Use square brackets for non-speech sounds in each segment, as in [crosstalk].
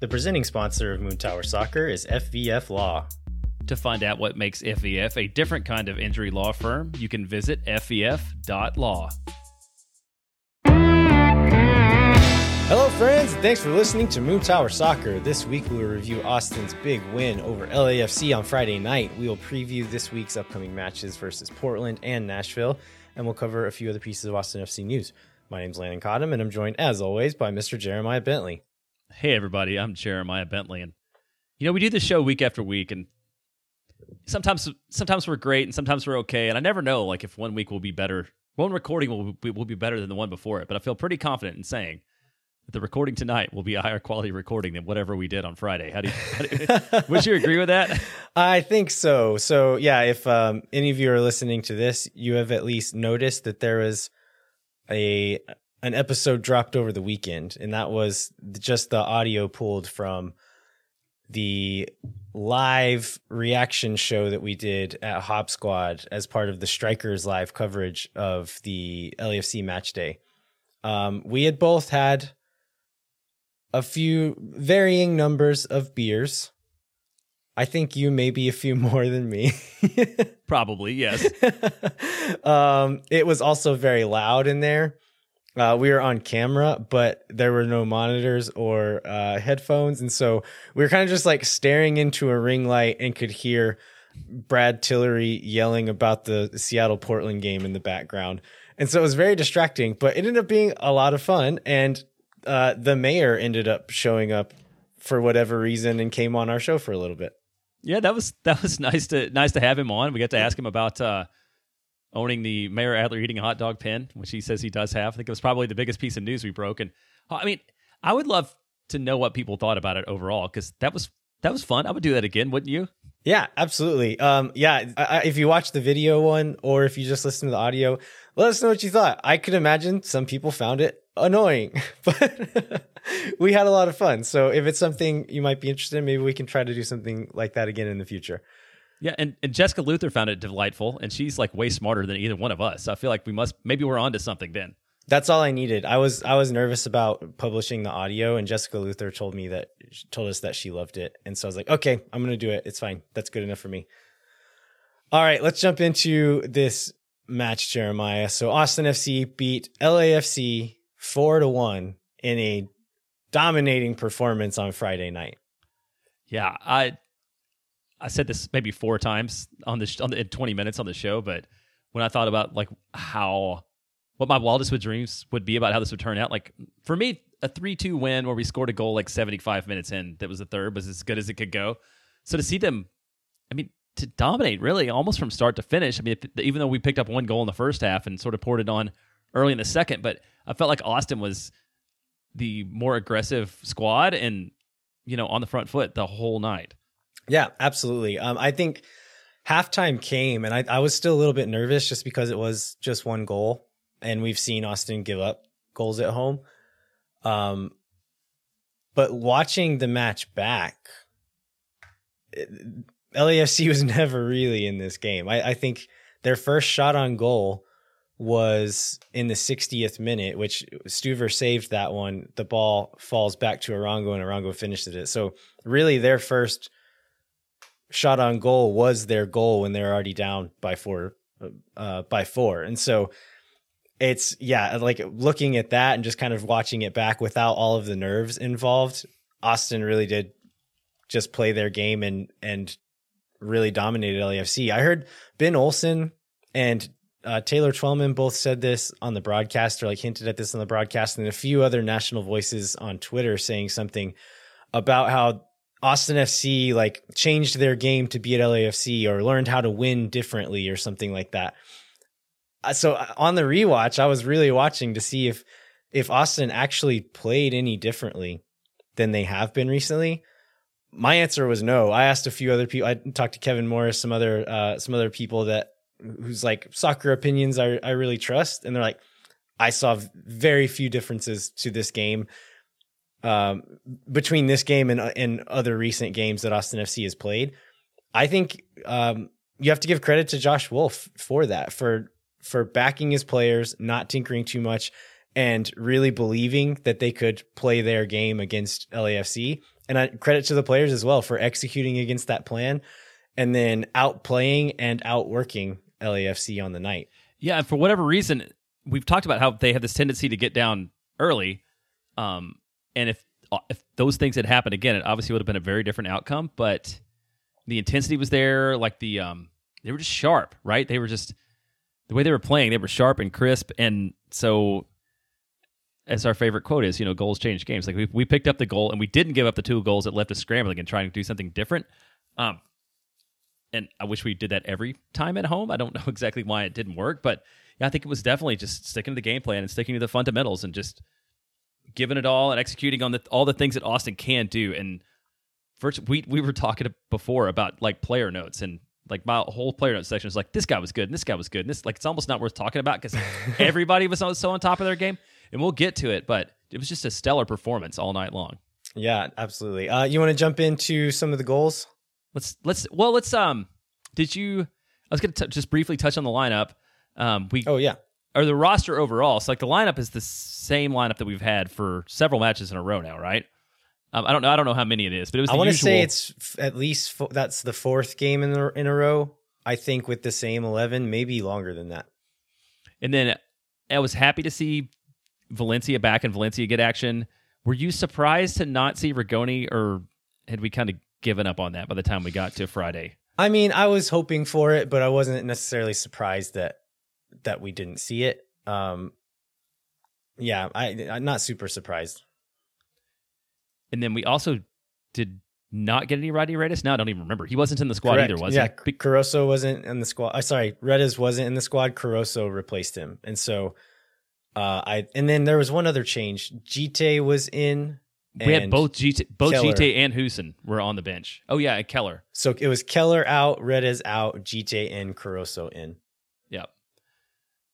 The presenting sponsor of Moon Tower Soccer is FVF Law. To find out what makes FVF a different kind of injury law firm, you can visit fvf.law. Hello, friends, and thanks for listening to Moon Tower Soccer. This week we will review Austin's big win over LAFC on Friday night. We will preview this week's upcoming matches versus Portland and Nashville, and we'll cover a few other pieces of Austin FC news. My name's Landon Cottam, and I'm joined, as always, by Mr. Jeremiah Bentley. Hey, everybody, I'm Jeremiah Bentley, and you know we do this show week after week, and sometimes sometimes we're great, and sometimes we're okay, and I never know like if one week will be better, one recording will be, will be better than the one before it, but I feel pretty confident in saying that the recording tonight will be a higher quality recording than whatever we did on Friday. How do you, how do you [laughs] would you agree with that? I think so. So yeah, if um, any of you are listening to this, you have at least noticed that there is a an episode dropped over the weekend, and that was just the audio pulled from the live reaction show that we did at Hop Squad as part of the Strikers live coverage of the LAFC match day. Um, we had both had a few varying numbers of beers. I think you maybe a few [laughs] more than me. [laughs] Probably, yes. [laughs] um, it was also very loud in there. Uh, we were on camera, but there were no monitors or uh, headphones. And so we were kind of just like staring into a ring light and could hear Brad Tillery yelling about the Seattle Portland game in the background. And so it was very distracting, but it ended up being a lot of fun. And uh, the mayor ended up showing up for whatever reason and came on our show for a little bit. Yeah, that was that was [laughs] nice to nice to have him on. We got to ask him about uh, owning the Mayor Adler eating a hot dog pin, which he says he does have. I think it was probably the biggest piece of news we broke. And I mean, I would love to know what people thought about it overall because that was that was fun. I would do that again, wouldn't you? Yeah, absolutely. Um, yeah, I, if you watch the video one or if you just listen to the audio, let us know what you thought. I could imagine some people found it annoying, [laughs] but we had a lot of fun. So if it's something you might be interested in, maybe we can try to do something like that again in the future. Yeah, and, and Jessica Luther found it delightful, and she's like way smarter than either one of us. So I feel like we must maybe we're onto something then. That's all I needed. I was I was nervous about publishing the audio, and Jessica Luther told me that told us that she loved it, and so I was like, okay, I'm gonna do it. It's fine. That's good enough for me. All right, let's jump into this match, Jeremiah. So Austin FC beat LAFC four to one in a dominating performance on Friday night. Yeah, I I said this maybe four times on the on the in 20 minutes on the show, but when I thought about like how what my wildest dreams would be about how this would turn out, like for me, a three-two win where we scored a goal like 75 minutes in, that was the third, was as good as it could go. So to see them, I mean, to dominate really almost from start to finish. I mean, even though we picked up one goal in the first half and sort of poured it on early in the second, but I felt like Austin was the more aggressive squad and you know on the front foot the whole night. Yeah, absolutely. Um, I think halftime came, and I, I was still a little bit nervous just because it was just one goal, and we've seen Austin give up goals at home. Um, but watching the match back, LAFC [laughs] was never really in this game. I, I think their first shot on goal was in the 60th minute, which Stuver saved that one. The ball falls back to Arango and Arango finishes it. So really their first shot on goal was their goal when they're already down by four uh, by four. And so it's yeah, like looking at that and just kind of watching it back without all of the nerves involved, Austin really did just play their game and and really dominated LAFC. I heard Ben Olsen and uh, Taylor Twellman both said this on the broadcast or like hinted at this on the broadcast, and a few other national voices on Twitter saying something about how Austin FC like changed their game to be at LAFC or learned how to win differently or something like that. Uh, so uh, on the rewatch, I was really watching to see if if Austin actually played any differently than they have been recently. My answer was no. I asked a few other people. I talked to Kevin Morris, some other uh, some other people that whose like soccer opinions I, I really trust. And they're like, I saw very few differences to this game um, between this game and, and other recent games that Austin FC has played. I think um, you have to give credit to Josh Wolff for that, for for backing his players, not tinkering too much, and really believing that they could play their game against LAFC. And I, credit to the players as well for executing against that plan and then outplaying and outworking LAFC on the night. Yeah, and for whatever reason, we've talked about how they have this tendency to get down early. Um, and if if those things had happened again, it obviously would have been a very different outcome. But the intensity was there, like the um, they were just sharp, right? They were just the way they were playing, they were sharp and crisp, and so as our favorite quote is, you know, goals change games. Like we we picked up the goal and we didn't give up the two goals that left us scrambling and trying to do something different. Um, and I wish we did that every time at home. I don't [laughs] know exactly why it didn't work, but yeah, I think it was definitely just sticking to the game plan and sticking to the fundamentals and just giving it all and executing on the, all the things that Austin can do. And first, we we were talking before about like player notes and like my whole player notes section is like this guy was good and this guy was good and this like it's almost not worth talking about because [laughs] everybody was so on top of their game and we'll get to it, but it was just a stellar performance all night long. Yeah, absolutely. Uh, you want to jump into some of the goals? Let's let's well let's um. Did you? I was going to just briefly touch on the lineup. Um, we oh yeah, or the roster overall. So like the lineup is the same lineup that we've had for several matches in a row now, right? Um, I don't know. I don't know how many it is, but it was. I want to say it's f- at least fo- that's the fourth game in a, in a row. I think with the same eleven, maybe longer than that. And then I was happy to see Valencia back and Valencia get action. Were you surprised to not see Rigoni, or had we kind of given up on that by the time we got to Friday? I mean, I was hoping for it, but I wasn't necessarily surprised that that we didn't see it. Um, yeah, I I'm not super surprised. And then we also did not get any Rodney Redes. Now I don't even remember. He wasn't in the squad Correct. either, was he? yeah, he? Caruso wasn't in the squad. Uh, sorry, Redes wasn't in the squad. Caruso replaced him, and so uh, I and then there was one other change. Gite was in. We had both Gite, both Gite and Houston were on the bench. Oh yeah, and Keller. So it was Keller out, Redes out, Gite in, Caruso in.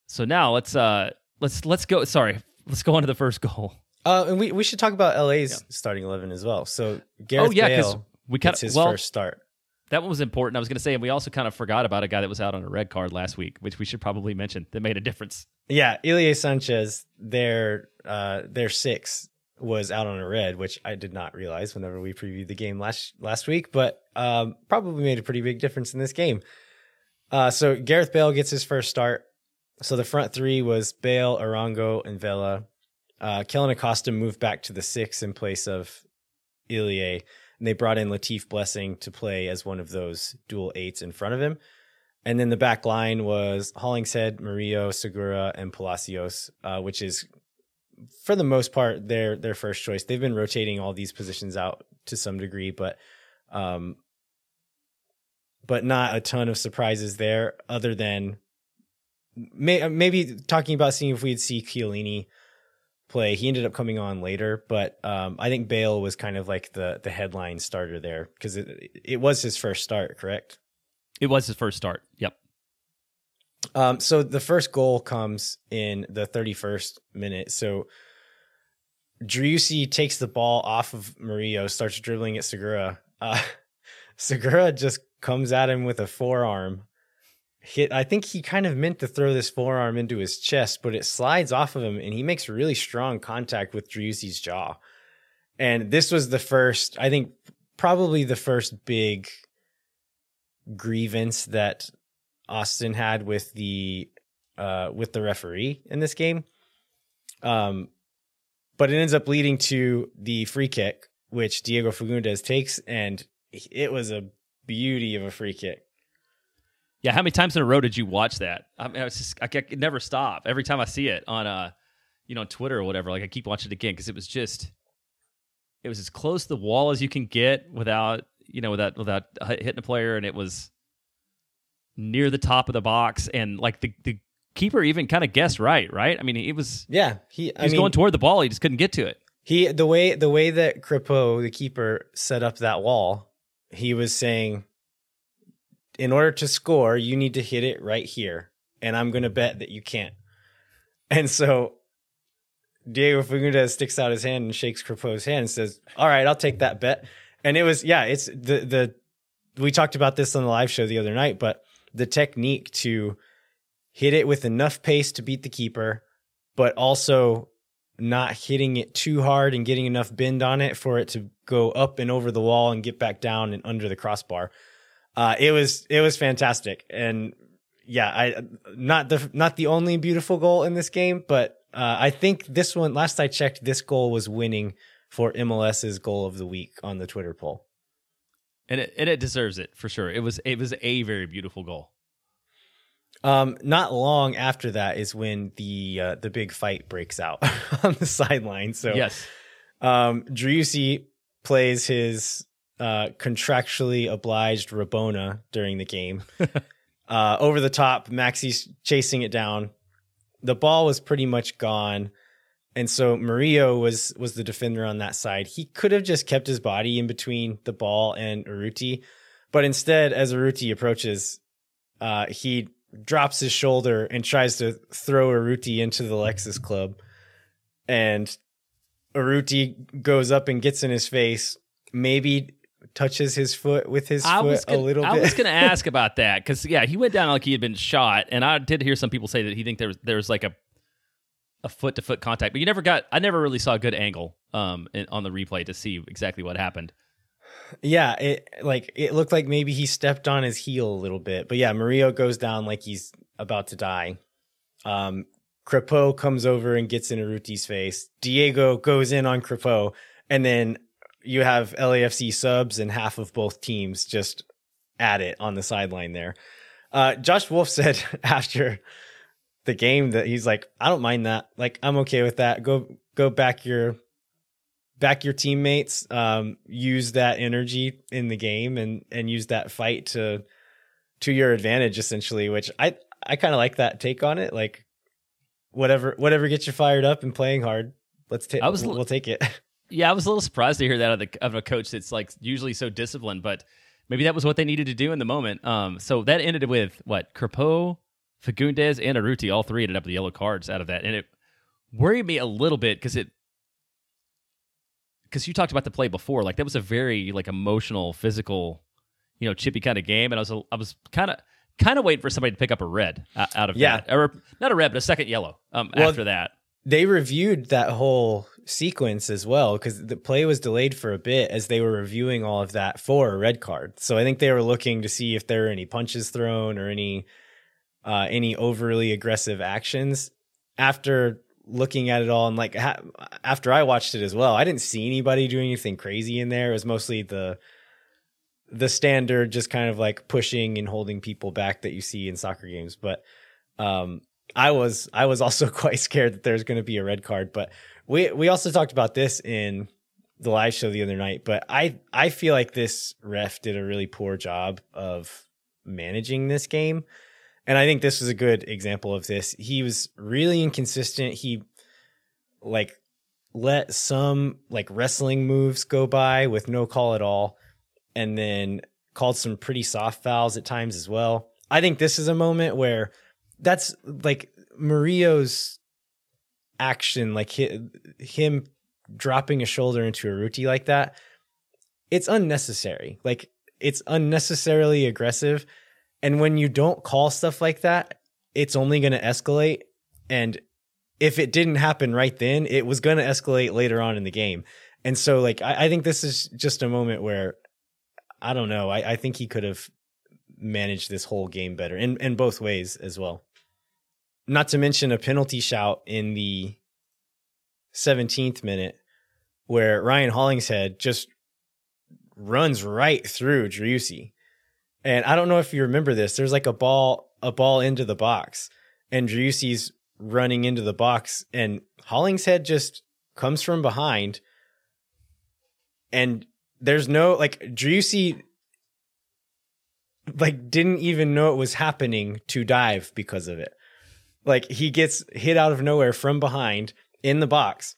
So now let's uh let's let's go. Sorry, let's go on to the first goal. Uh, and we, we should talk about LA's yeah. starting eleven as well. So Gareth oh yeah, because we kind of his well, first start. That one was important. I was going to say, and we also kind of forgot about a guy that was out on a red card last week, which we should probably mention that made a difference. Yeah, Ilie Sanchez, their uh, their six was out on a red, which I did not realize whenever we previewed the game last last week, but um, probably made a pretty big difference in this game. Uh, so Gareth Bale gets his first start. So the front three was Bale, Arango, and Vela. Uh, Kellyn Acosta moved back to the six in place of Ilie, and they brought in Latif Blessing to play as one of those dual eights in front of him. And then the back line was Hollingshead, Murillo, Segura, and Palacios, uh, which is for the most part their their first choice. They've been rotating all these positions out to some degree, but um, but not a ton of surprises there, other than may, maybe talking about seeing if we'd see Chiellini play. He ended up coming on later, but um, I think Bale was kind of like the the headline starter there because it it was his first start, correct? It was his first start. Yep. Um, so the first goal comes in the 31st minute. So Driussi takes the ball off of Murillo, starts dribbling at Segura. Uh, [laughs] Segura just comes at him with a forearm hit I think he kind of meant to throw this forearm into his chest, but it slides off of him and he makes really strong contact with Driussi's jaw. And this was the first, I think probably the first big grievance that Austin had with the uh with the referee in this game. Um but it ends up leading to the free kick which Diego Fagundez takes and it was a beauty of a free kick. Yeah, how many times in a row did you watch that? I mean, I just I, could never stop. Every time I see it on uh, you know, on Twitter or whatever, like I keep watching it again because it was just, it was as close to the wall as you can get without, you know, without without hitting a player, and it was near the top of the box, and like the the keeper even kind of guessed right, right? I mean, he was yeah, he, I he was mean, going toward the ball, he just couldn't get to it. He the way the way that Crépeau, the keeper, set up that wall, he was saying in order to score, you need to hit it right here. And I'm going to bet that you can't. And so Diego Fagundez sticks out his hand and shakes Crépeau's hand and says, All right, I'll take that bet. And it was, yeah, it's the, the, we talked about this on the live show the other night, but the technique to hit it with enough pace to beat the keeper but also not hitting it too hard and getting enough bend on it for it to go up and over the wall and get back down and under the crossbar. Uh, it was it was fantastic, and yeah, I not the not the only beautiful goal in this game, but uh, I think this one. Last I checked, this goal was winning for MLS's goal of the week on the Twitter poll, and it and it deserves it for sure. It was it was a very beautiful goal. Um, not long after that is when the uh, the big fight breaks out [laughs] on the sideline. So yes, um, Driussi plays his uh, contractually obliged Rabona during the game. [laughs] uh, over the top, Maxi's chasing it down. The ball was pretty much gone, and so Murillo was was the defender on that side. He could have just kept his body in between the ball and Urruti, but instead, as Urruti approaches, uh, he drops his shoulder and tries to throw Urruti into the Lexus Club. And Urruti goes up and gets in his face, maybe touches his foot with his I foot gonna, a little I bit. I was going [laughs] to ask about that because yeah, he went down like he had been shot, and I did hear some people say that he think there was there was like a a foot to foot contact, but you never got. I never really saw a good angle um in, on the replay to see exactly what happened. Yeah, it like it looked like maybe he stepped on his heel a little bit. But yeah, Murillo goes down like he's about to die. Um Crépeau comes over and gets in Urruti's face. Diego goes in on Crépeau, and then you have LAFC subs and half of both teams just at it on the sideline there. Uh, Josh Wolff [laughs] said after the game that he's like, I don't mind that. Like, I'm okay with that. Go go back your back your teammates, um, use that energy in the game and and use that fight to to your advantage essentially, which I I kind of like that take on it. Like whatever whatever gets you fired up and playing hard, let's take I was we'll, we'll take it. [laughs] Yeah, I was a little surprised to hear that of, the, of a coach that's like usually so disciplined, but maybe that was what they needed to do in the moment. Um, so that ended with what Crépeau, Fagundez, and Urruti all three ended up with yellow cards out of that, and it worried me a little bit because it because you talked about the play before, like that was a very like emotional, physical, you know, chippy kind of game, and I was I was kind of kind of waiting for somebody to pick up a red out of yeah, that. or not a red, but a second yellow um, well, after that. They reviewed that whole sequence as well because the play was delayed for a bit as they were reviewing all of that for a red card. So I think they were looking to see if there were any punches thrown or any uh, any overly aggressive actions. After looking at it all and like ha- after I watched it as well, I didn't see anybody doing anything crazy in there. It was mostly the the standard just kind of like pushing and holding people back that you see in soccer games. But um I was I was also [laughs] quite scared that there's going to be a red card, but we we also talked about this in the live show the other night, but I I feel like this ref did a really poor job of managing this game. And I think this was a good example of this. He was really inconsistent. He like let some like wrestling moves go by with no call at all and then called some pretty soft fouls at times as well. I think this is a moment where that's like Murillo's action, like him dropping a shoulder into a Urruti like that. It's unnecessary. Like it's unnecessarily aggressive and when you don't call stuff like that, it's only going to escalate. And if it didn't happen right then, it was going to escalate later on in the game. And so, like, I, I, think this is just a moment where I don't know. I, I think he could have managed this whole game better in, in both ways as well. Not to mention a penalty shout in the 17th minute where Ryan Hollingshead just runs right through Driussi and I don't know if you remember this. There's like a ball, a ball into the box, and Driussi's running into the box, and Hollingshead just comes from behind, and there's no like Driussi like didn't even know it was happening to dive because of it. Like he gets hit out of nowhere from behind in the box,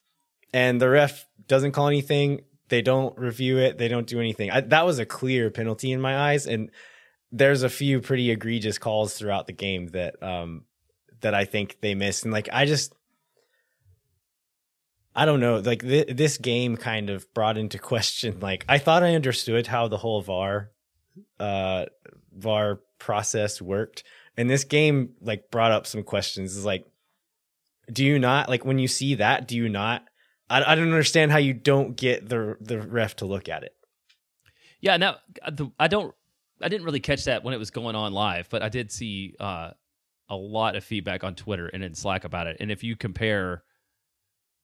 and the ref doesn't call anything. They don't review it. They don't do anything. I, that was a clear penalty in my eyes, and there's a few pretty egregious calls throughout the game that um that I think they missed, and like I just I don't know, like th- this game kind of brought into question. [laughs] Like I thought I understood how the whole VAR uh VAR process worked, and this game like brought up some questions. Is like Do you not like when you see that? Do you not? I, I don't understand how you don't get the the ref to look at it. Yeah, now I don't. I didn't really catch that when it was going on live, but I did see uh, a lot of feedback on Twitter and in Slack about it. And if you compare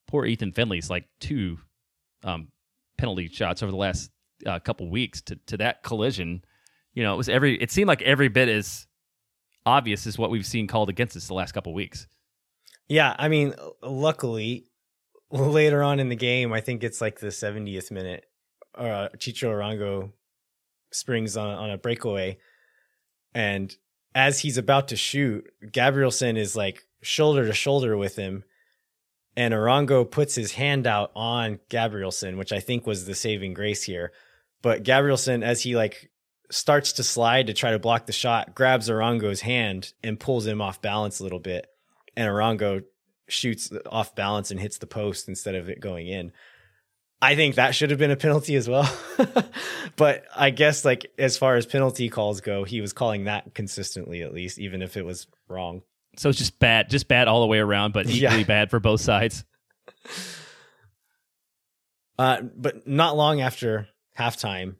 poor Ethan Finlay's like two um, penalty shots over the last uh, couple weeks to to that collision, you know, it was every. It seemed like every bit as obvious is what we've seen called against us the last couple weeks. Yeah, I mean, luckily, later on in the game, I think it's like the 70th minute, uh, Chicho Arango springs on on a breakaway, and as he's about to shoot, Gabrielsen is like shoulder to shoulder with him, and Arango puts his hand out on Gabrielsen, which I think was the saving grace here. But Gabrielsen, as he like starts to slide to try to block the shot, grabs Arango's hand and pulls him off balance a little bit. And Arango shoots off balance and hits the post instead of it going in. I think that should have been a penalty as well. [laughs] but I guess like as far as penalty calls go, he was calling that consistently at least, even if it was wrong. So it's just bad, just bad all the way around, but equally yeah. bad for both sides. Uh, but not long after halftime,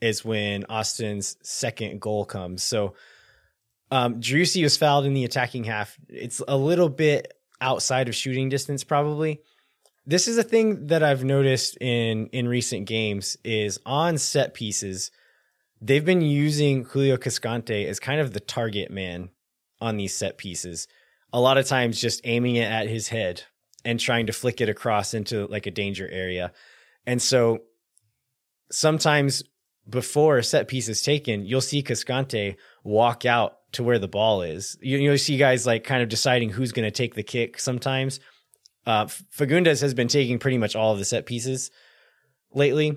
is when Austin's second goal comes. So um Driussi was fouled in the attacking half. It's a little bit outside of shooting distance probably. This is a thing that I've noticed in in recent games is on set pieces they've been using Julio Cascante as kind of the target man on these set pieces. A lot of times just aiming it at his head and trying to flick it across into like a danger area. And so sometimes before a set piece is taken, you'll see Cascante walk out to where the ball is. You, you'll see guys like kind of deciding who's going to take the kick sometimes. Uh, Fagundez has been taking pretty much all of the set pieces lately.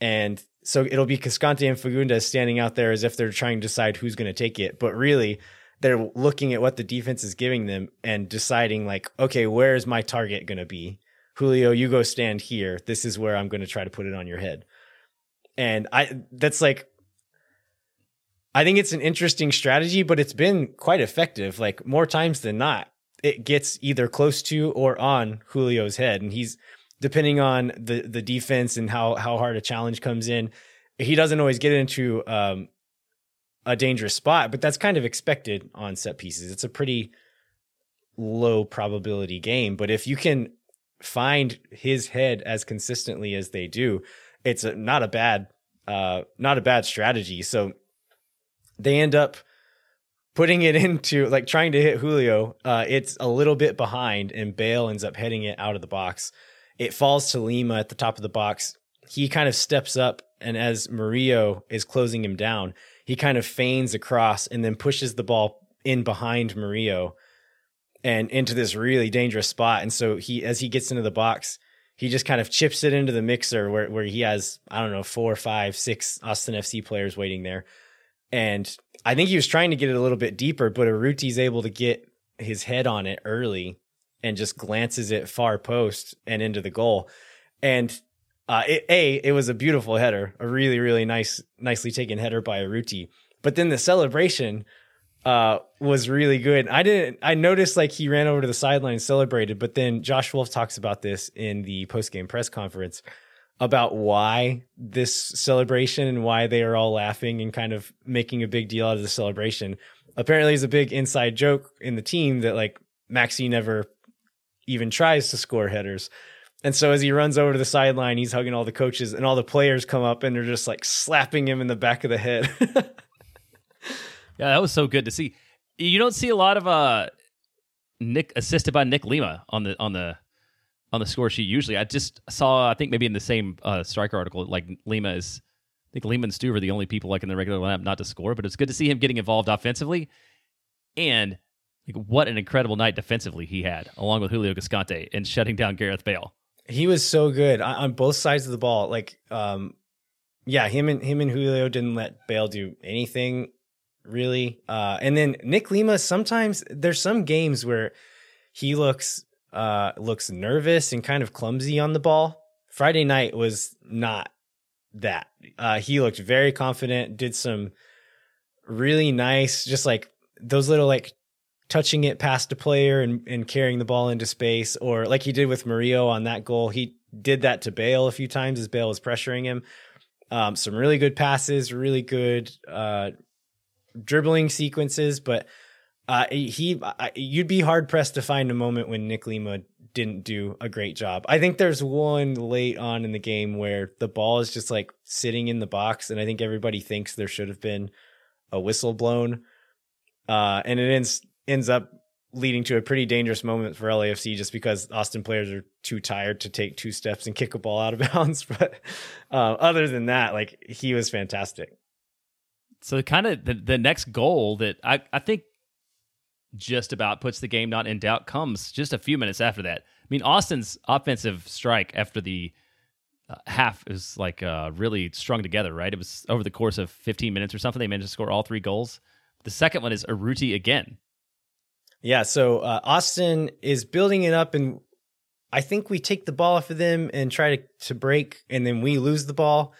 And so it'll be Cascante and Fagundez standing out there as if they're trying to decide who's going to take it. But really, they're looking at what the defense is giving them and deciding, like, okay, where is my target going to be? Julio, you go stand here. This is where I'm going to try to put it on your head and I that's like I think it's an interesting strategy, but it's been quite effective. Like more times than not, it gets either close to or on Julio's head, and he's depending on the the defense and how how hard a challenge comes in. He doesn't always get into um, a dangerous spot, but that's kind of expected on set pieces. It's a pretty low probability game, but if you can find his head as consistently as they do, it's a, not a bad uh, not a bad strategy. So they end up putting it [laughs] into like trying to hit Julio. Uh, it's a little bit behind, and Bale ends up heading it out of the box. It falls to Lima at the top of the box. He kind of steps up, and as Murillo is closing him down, he kind of feigns across and then pushes the ball in behind Murillo and into this really dangerous spot. And so he, as he gets into the box, he just kind of chips it into the mixer where, where he has, I don't know, four, five, six Austin FC players waiting there. And I think he was trying to get it a little bit deeper, but Urruti's able to get his head on it early and just glances it far post and into the goal. And uh, it, a it was a beautiful header, a really really nice, nicely taken header by Urruti. But then the celebration uh, was really good. I didn't. I noticed like he ran over to the sideline and celebrated, but then Josh Wolff talks about this in the post game press conference about why this celebration and why they are all laughing and kind of making a big deal out of the celebration. Apparently, it's a big inside joke in the team that like Maxi never even tries to score headers. And so as he runs over to the sideline, he's hugging all the coaches and all the players come up and they're just like slapping him in the back of the head. [laughs] Yeah, that was so good to see. You don't see a lot of uh Nick assisted by Nick Lima on the on the on the score sheet usually. I just saw I think maybe in the same uh, striker article like Lima is I think Lima and Stu are the only people like in the regular lineup not to score, but it's good to see him getting involved offensively. And like what an incredible night defensively he had, along with Julio Cascante and shutting down Gareth Bale. He was so good on both sides of the ball. Like, um, yeah, him and him and Julio didn't let Bale do anything really. Uh, and then Nick Lima, sometimes there's some games where he looks uh, looks nervous and kind of clumsy on the ball. Friday night was not that. Uh, he looked very confident, did some really nice, just like those little like touching it past a player and, and carrying the ball into space, or like he did with Murillo on that goal. He did that to Bale a few times as Bale was pressuring him. Um, some really good passes, really good uh, dribbling sequences, but uh, he I, you'd be hard pressed to find a moment when Nick Lima didn't do a great job. I think there's one late on in the game where the ball is just like sitting in the box, and I think everybody thinks there should have been a whistle blown, uh, and it ends ends up leading to a pretty dangerous moment for LAFC just because Austin players are too tired to take two steps and kick a ball out of [laughs] bounds. But uh, other than that, like he was fantastic. So kind of the, the next goal that I, I think just about puts the game not in doubt comes just a few minutes after that. I mean, Austin's offensive strike after the uh, half is like uh, really strung together, right? It was over the course of 15 minutes or something. They managed to score all three goals. The second one is Urruti again. Yeah, so uh, Austin is building it up, and I think we take the ball off of them and try to, to break, and then we lose the ball.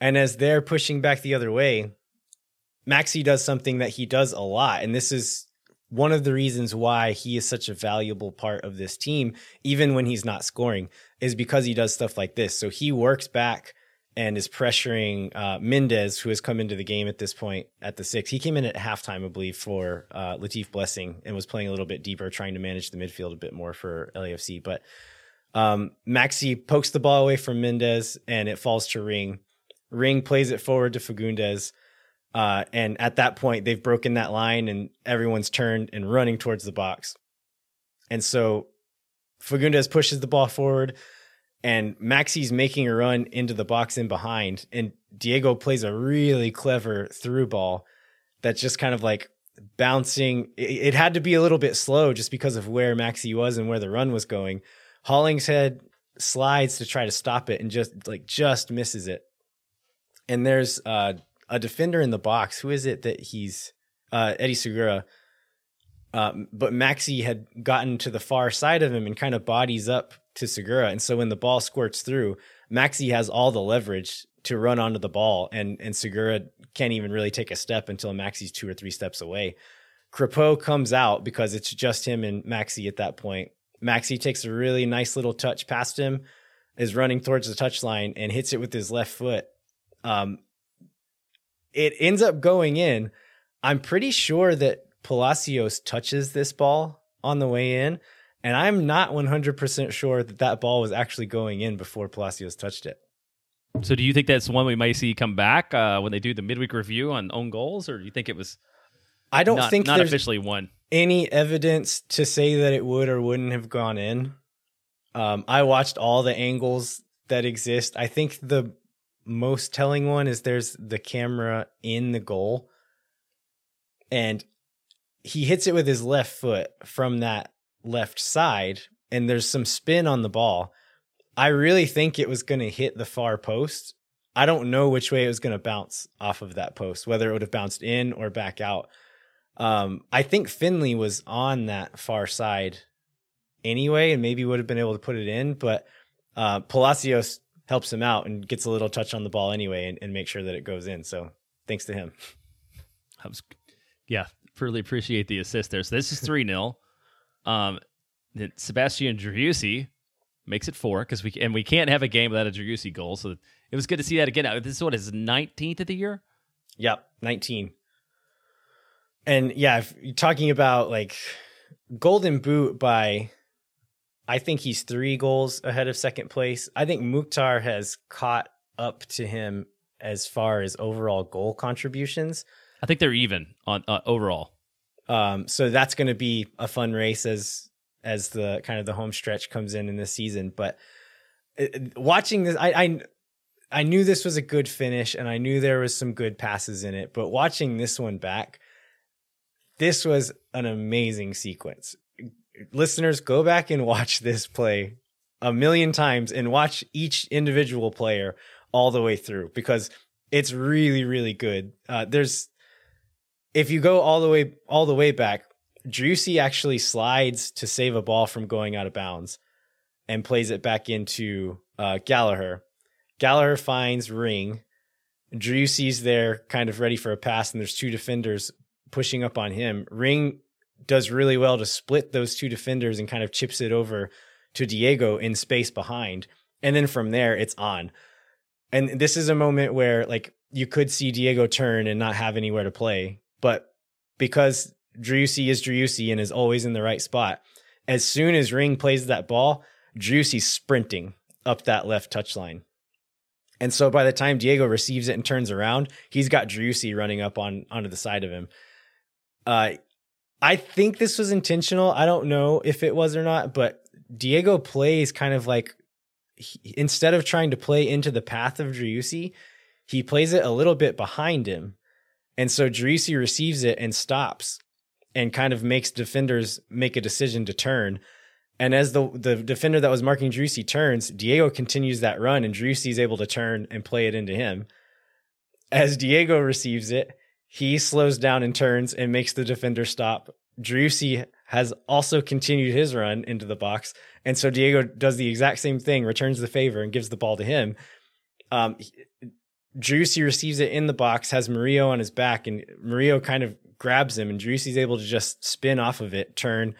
And as they're pushing back the other way, Maxi does something that he does a lot, and this is one of the reasons why he is such a valuable part of this team, even when he's not scoring, is because he does stuff like this. So he works back and is pressuring uh, Mendez, who has come into the game at this point at the six. He came in at halftime, I believe, for uh, Latif Blessing and was playing a little bit deeper, trying to manage the midfield a bit more for LAFC. But um, Maxi pokes the ball away from Mendez and it falls to Ring. Ring plays it forward to Fagundez. Uh, and at that point, they've broken that line and everyone's turned and running towards the box. And so Fagundez pushes the ball forward and Maxi's making a run into the box in behind. And Diego plays a really clever through ball that's just kind of like bouncing. It had to be a little bit slow just because of where Maxi was and where the run was going. Hollingshead slides to try to stop it and just like just misses it. And there's uh a defender in the box. Who is it that he's uh, Eddie Segura? Um, but Maxi had gotten to the far side of him and kind of bodies up to Segura, and so when the ball squirts through, Maxi has all the leverage to run onto the ball, and and Segura can't even really take a step until Maxi's two or three steps away. Crépeau comes out because it's just him and Maxi at that point. Maxi takes a really nice little touch past him, is running towards the touchline and hits it with his left foot. Um, it ends up going in. I'm pretty sure that Palacios touches this ball on the way in, and I'm not 100% sure that that ball was actually going in before Palacios touched it. So, do you think that's one we might see come back uh, when they do the midweek review on own goals, or do you think it was? I don't not, think not there's officially one. any evidence to say that it would or wouldn't have gone in. Um, I watched all the angles that exist. I think the most telling one is there's the camera in the goal and he hits it with his left foot from that left side and there's some spin on the ball. I really think it was going to hit the far post. I don't know which way it was going to bounce off of that post, whether it would have bounced in or back out. Um, I think Finlay was on that far side anyway, and maybe would have been able to put it in, but uh, Palacios helps him out and gets a little touch on the ball anyway and, and make sure that it goes in. So thanks to him. [laughs] I was, yeah, really appreciate the assist there. So this is 3 0. [laughs] Um, then Sebastian Driussi makes it four because we and we can't have a game without a Driussi goal. So it was good to see that again. This is what is 19th of the year. Yep, 19. And yeah, if you're talking about like golden boot by I think he's three goals ahead of second place. I think Mukhtar has caught up to him as far as overall goal contributions. I think they're even on uh, overall. Um, so that's going to be a fun race as as the kind of the home stretch comes in in this season. But uh, watching this, I, I I knew this was a good finish, and I knew there was some good passes in it. But watching this one back, this was an amazing sequence listeners, go back and watch this play a million times and watch each individual player all the way through because it's really, really good. Uh, there's, if you go all the way, all the way back, Driussi actually slides to save a ball from going out of bounds and plays it back into uh, Gallagher. Gallagher finds Ring. Driussi's there, kind of ready for a pass, and there's two defenders pushing up on him. Ring does really well to split those two defenders and kind of chips it over to Diego in space behind. And then from there, it's on. And this is a moment where like you could see Diego turn and not have anywhere to play. But because Driussi is Driussi and is always in the right spot, as soon as Ring plays that ball, Driussi's sprinting up that left touchline. And so by the time Diego receives it and turns around, he's got Driussi running up on onto the side of him. Uh, I think this was intentional. I don't know if it was or not, but Diego plays kind of like he, instead of trying to play into the path of Driussi, he plays it a little bit behind him. And so Driussi receives it and stops and kind of makes defenders make a decision to turn. And as the the defender that was marking Driussi turns, Diego continues that run and Driussi is able to turn and play it into him. As Diego receives it, he slows down and turns and makes the defender stop. Driussi has also continued his run into the box. And so Diego does the exact same thing, returns the favor and gives the ball to him. Um, Driussi receives it in the box, has Murillo on his back, and Murillo kind of grabs him, and Driussi's able to just spin off of it, turn,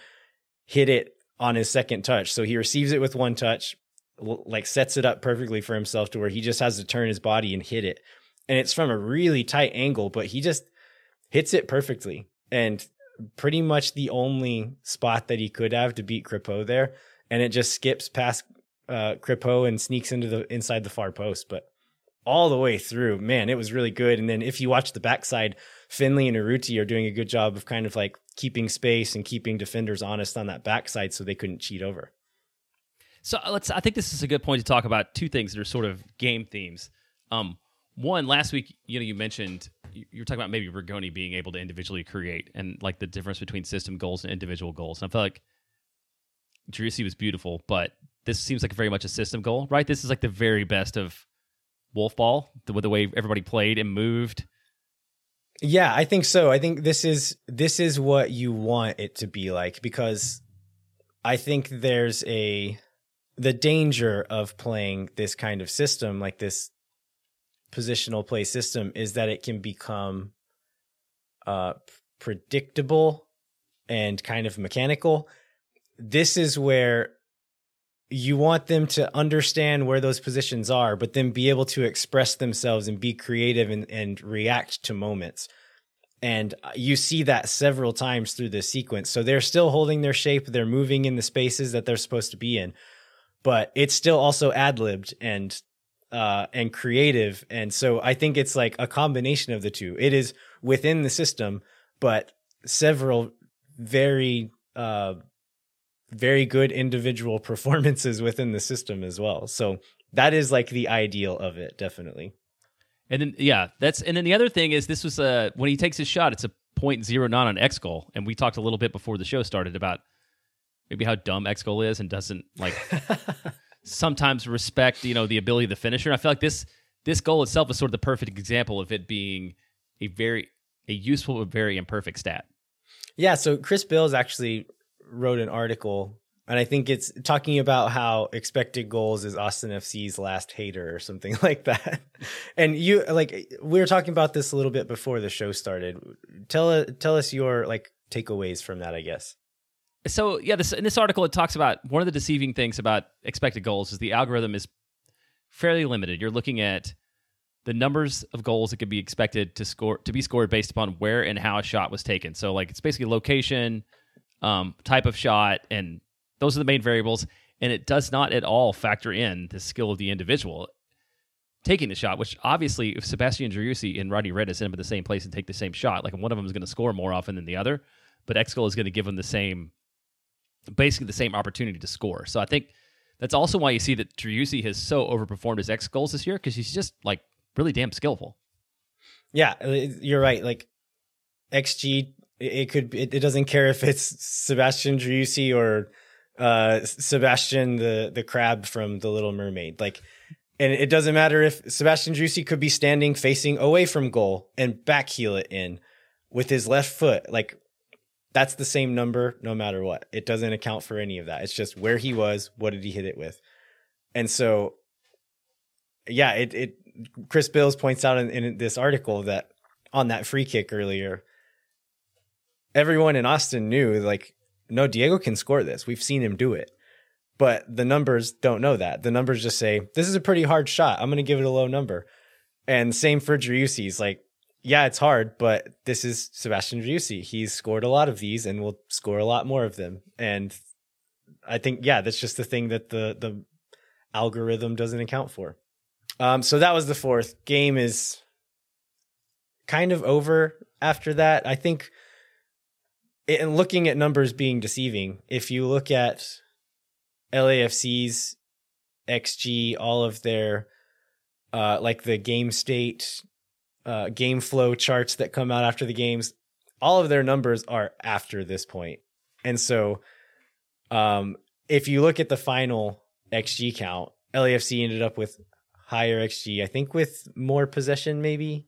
hit it on his second touch. So he receives it with one touch, like sets it up perfectly for himself to where he just has to turn his body and hit it. And it's from a really tight angle, but he just hits it perfectly. And pretty much the only spot that he could have to beat Crépeau there. And it just skips past uh, Crépeau and sneaks into the inside the far post. But all the way through, man, it was really good. And then if you watch the backside, Finlay and Urruti are doing a good job of kind of like keeping space and keeping defenders honest on that backside so they couldn't cheat over. So uh, let's. I think this is a good point to talk about two things that are sort of game themes. Um, one last week, you know, you mentioned you were talking about maybe Rigoni being able to individually create and like the difference between system goals and individual goals. And I feel like Driussi was beautiful, but this seems like very much a system goal, right? This is like the very best of Wolff Ball, the, the way everybody played and moved. Yeah, I think so. I think this is this is what you want it to be like because I think there's a the danger of playing this kind of system like this positional play system is that it can become uh predictable and kind of mechanical. This is where you want them to understand where those positions are, but then be able to express themselves and be creative and, and react to moments. And you see that several times through this sequence. So they're still holding their shape, they're moving in the spaces that they're supposed to be in, but it's still also ad libbed and uh, and creative. And so I think it's like a combination of the two. It is within the system, but several very uh, very good individual [laughs] performances within the system as well. So that is like the ideal of it, definitely. And then yeah, that's and then the other thing is this was a when he takes his shot, it's a .09 on X goal, and we talked a little bit before the show started about maybe how dumb X goal is and doesn't like [laughs] sometimes respect you know the ability of the finisher. And I feel like this this goal itself is sort of the perfect example of it being a very a useful but very imperfect stat. Yeah, so Chris Bills actually wrote an article and I think it's talking about how expected goals is Austin FC's last hater or something [laughs] like that. And you like we were talking about this a little bit before the show started. Tell tell us your like takeaways from that, I guess. So yeah, this in this article it talks about one of the deceiving things about expected goals is the algorithm is fairly limited. You're looking at the numbers of goals that could be expected to score to be scored based upon where and how a shot was taken. So like it's basically location, um, type of shot, and those are the main variables. And it does not at all factor in the skill of the individual taking the shot, which obviously, if Sebastian Driussi and Rodney Redes end up in the same place and take the same shot, like one of them is going to score more often than the other, but Xgoal is going to give them the same, basically the same opportunity to score. So I think that's also why you see that Driussi has so overperformed his X goals this year because he's just like really damn skillful. Yeah, uh, you're right. Like XG, it could it, it doesn't care if it's Sebastian Driussi or uh, Sebastian the the crab from The Little Mermaid. Like, and it doesn't matter if Sebastian Driussi could be standing facing away from goal and back heel it in with his left foot. Like, that's the same number no matter what. It doesn't account for any of that. It's just where he was, what did he hit it with, and so yeah, it it Chris Bills points out in, in this article that on that free kick earlier everyone in Austin knew like, no, Diego can score this. We've seen him do it. But the numbers don't know that. The numbers just say, this is a pretty hard shot. I'm going to give it a low number. And same for Driussi's. Like, yeah, it's hard, but this is Sebastian Driussi. He's scored a lot of these and will score a lot more of them. And I think, yeah, that's just the thing that the, the algorithm doesn't account for. Um, so that was the fourth game is kind of over after that. I think in looking at numbers being deceiving, if you look at LAFC's XG, all of their uh, like the game state, uh, game flow charts that come out after the games, all of their numbers are after this point. And so, um, if you look at the final XG count, LAFC ended up with higher XG. I think with more possession, maybe.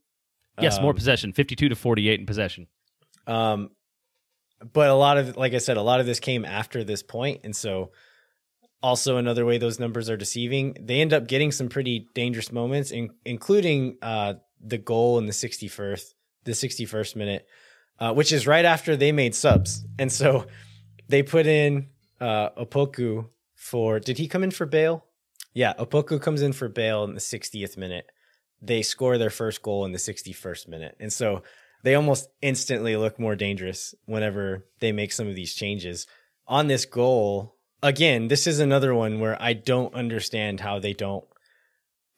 Yes, Um, more possession, fifty-two to forty-eight in possession. Um, but a lot of, like I said, a lot of this came after this point. point, and so also another way those numbers are deceiving. They end up getting some pretty dangerous moments, in, including uh, the goal in the sixty first, the sixty first minute, uh, which is right after they made subs, and so they put in uh, Opoku for. Did he come in for Bale? Yeah, Opoku comes in for Bale in the 60th minute. They score their first goal in the 61st minute. And so they almost instantly look more dangerous whenever they make some of these changes. On this goal, again, this is another one where I don't understand how they don't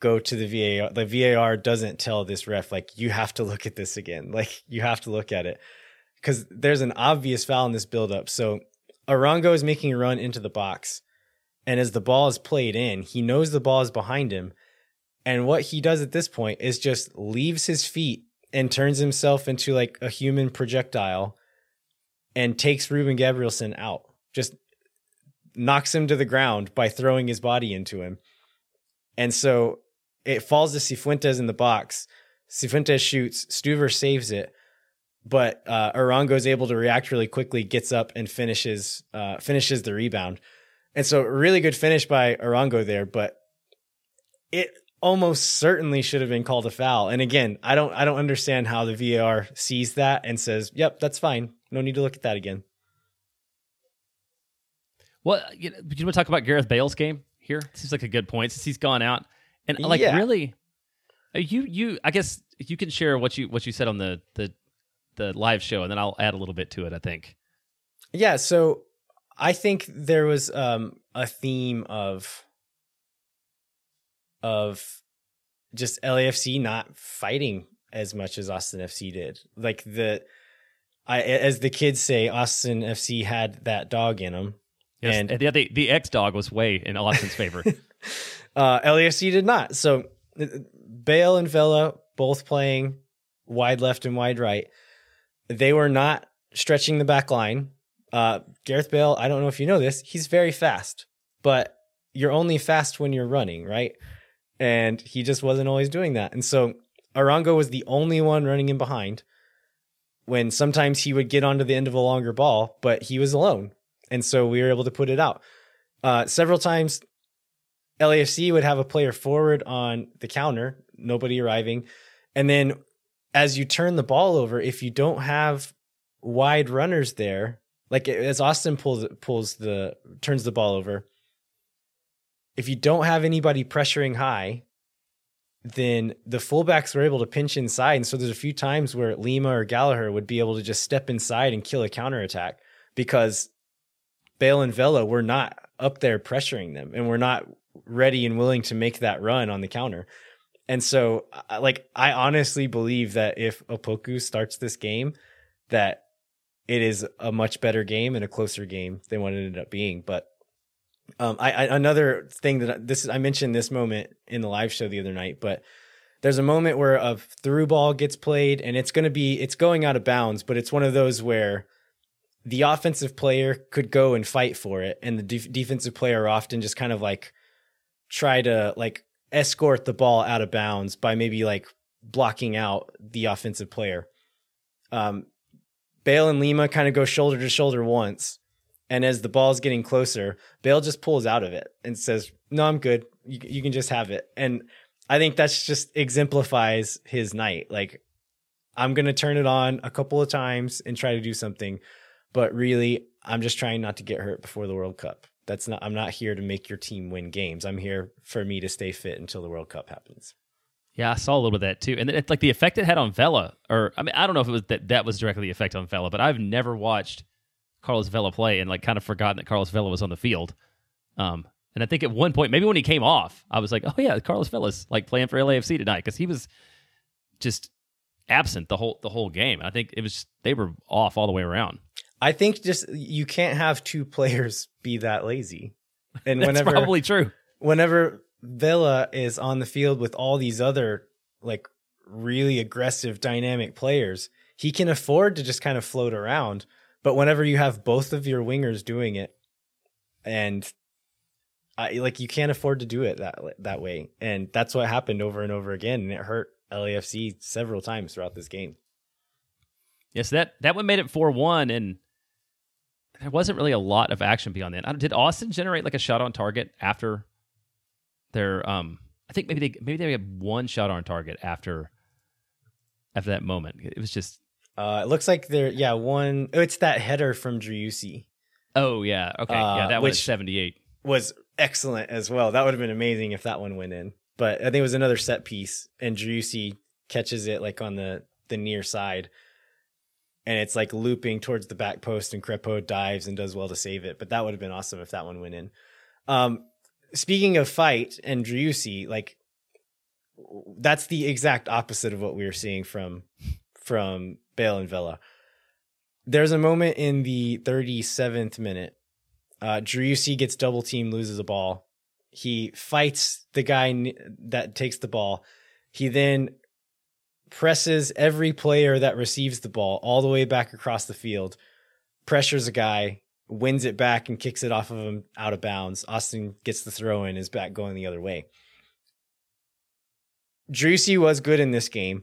go to the VAR. The VAR doesn't tell this ref, like, you have to look at this again. [laughs] Like, you have to look at it. Because there's an obvious foul in this buildup. So Arango is making a run into the box. And as the ball is played in, he knows the ball is behind him. And what he does at this point is just leaves his feet and turns himself into like a human projectile and takes Ruben Gabrielsen out. Just knocks him to the ground by throwing his body into him. And so it falls to Cifuentes in the box. Cifuentes shoots, Stuver saves it, but uh, Arango is able to react really quickly, gets up and finishes uh, finishes the rebound. And so really good finish by Arango there, but it almost certainly should have been called a foul. And again, I don't I don't understand how the VAR sees that and says, "Yep, that's fine. No need to look at that again." Well, you, you want to talk about Gareth Bale's game here? Seems like a good point since he's gone out, and like Yeah. really, uh, you you I guess you can share what you what you said on the the the live show, and then I'll add a little bit to it. I think. Yeah, so I think there was um, a theme of of just LAFC not fighting as much as Austin FC did. Like the I as the kids say, Austin FC had that dog in them. Yes, And- the the, the X dog was way in Austin's favor. [laughs] Uh, LAFC did not. So uh, Bale and Vela both playing wide left and wide right. They were not stretching the back line. Uh, Gareth Bale, I don't know if you know this, he's very fast, but you're only fast when you're running, right? And he just wasn't always doing that. And so Arango was the only one running in behind when sometimes he would get onto the end of a longer ball, but he was alone. And so we were able to put it out. Uh, several times LAFC would have a player forward on the counter, nobody arriving. And then as you turn the ball over, if you don't have wide runners there, like as Austin pulls pulls the turns the ball over, if you don't have anybody pressuring high, then the fullbacks were able to pinch inside. And so there's a few times where Lima or Gallagher would be able to just step inside and kill a counterattack because Bale and Vela were not up there pressuring them and we're not ready and willing to make that run on the counter. And so like I honestly believe that if Opoku starts this game that it is a much better game and a closer game than what it ended up being. But um, I, I another thing that I, this I mentioned this moment in the live show the other night, but there's a moment where a through ball gets played and it's going to be it's going out of bounds, but it's one of those where the offensive player could go and fight for it, and the def- defensive player often just kind of like try to like escort the ball out of bounds by maybe like blocking out the offensive player. Um, Bale and Lima kind of go shoulder to shoulder once. And as the ball's getting closer, Bale just pulls out of it and says, No, I'm good. You, you can just have it. And I think that's just exemplifies his night. Like, I'm going to turn it on a couple of times and try to do something. But really, I'm just trying not to get hurt before the World Cup. That's not I'm not here to make your team win games. I'm here for me to stay fit until the World Cup happens. Yeah, I saw a little bit of that too. And it's like the effect it had on Vela, or I mean, I don't know if it was that that was directly the effect on Vela, but I've never watched Carlos Vela play and like kind of forgotten that Carlos Vela was on the field. Um, and I think at one point, maybe when he came off, I was like, oh yeah, Carlos Vela's like playing for LAFC tonight because he was just absent the whole the whole game. And I think it was they were off all the way around. I think just you can't have two players be that lazy. And [laughs] That's whenever probably true. whenever Vela is on the field with all these other like really aggressive dynamic players, he can afford to just kind of float around. But whenever you have both of your wingers doing it and I like you can't afford to do it that that way. And that's what happened over and over again and it hurt LAFC several times throughout this game. Yes, that that one made it four one, and there wasn't really a lot of action beyond that. Did Austin generate like a shot on target after their? Um, I think maybe they maybe they had one shot on target after after that moment. It was just Uh, it looks like they're yeah one. Oh, it's that header from Driussi oh yeah okay yeah Uh, that one which- seventy eight. was excellent as well. That would have been amazing if that one went in. But I think it was another set piece, and Driussi catches it like on the the near side, and it's like looping towards the back post, and Crépeau dives and does well to save it. But that would have been awesome if that one went in. Um, speaking of fight and Driussi, like that's the exact opposite of what we were seeing from from Bale and Vela. There's a moment in the 37th minute. Uh, Driussi gets double team, loses a ball. He fights the guy that takes the ball. He then presses every player that receives the ball all the way back across the field, pressures a guy, wins it back, and kicks it off of him out of bounds. Austin gets the throw in, is back going the other way. Driussi was good in this game,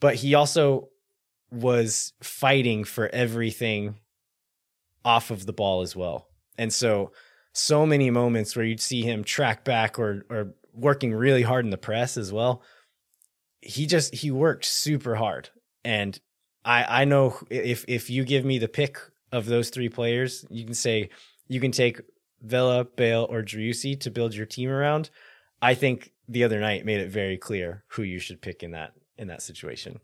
but he also was fighting for everything off of the ball as well. And so so many moments where you'd see him track back or or working really hard in the press as well. He just he worked super hard. And I I know if if you give me the pick of those three players, you can say you can take Vela, Bale, or Driussi to build your team around. I think the other night made it very clear who you should pick in that in that situation.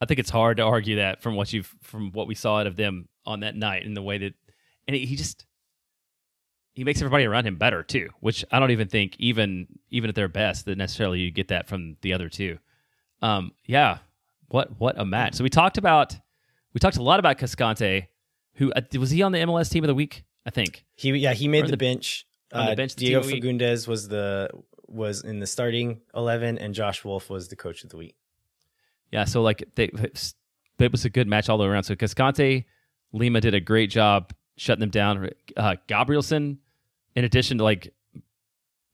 I think it's hard to argue that from what you've from what we saw out of them on that night and the way that and he just he makes everybody around him better too, which I don't even think even even at their best that necessarily you get that from the other two. Um, yeah, what what a match. So we talked about we talked a lot about Cascante, who uh, was he on the MLS team of the week? I think. He yeah he made the, the- bench. on the Uh, bench the Diego team of the week. Fagundez was the was in the starting eleven, and Josh Wolff was the coach of the week. Yeah, so like they, it was a good match all the way around. So Cascante, Lima did a great job shutting them down. Uh, Gabrielsen, in addition to like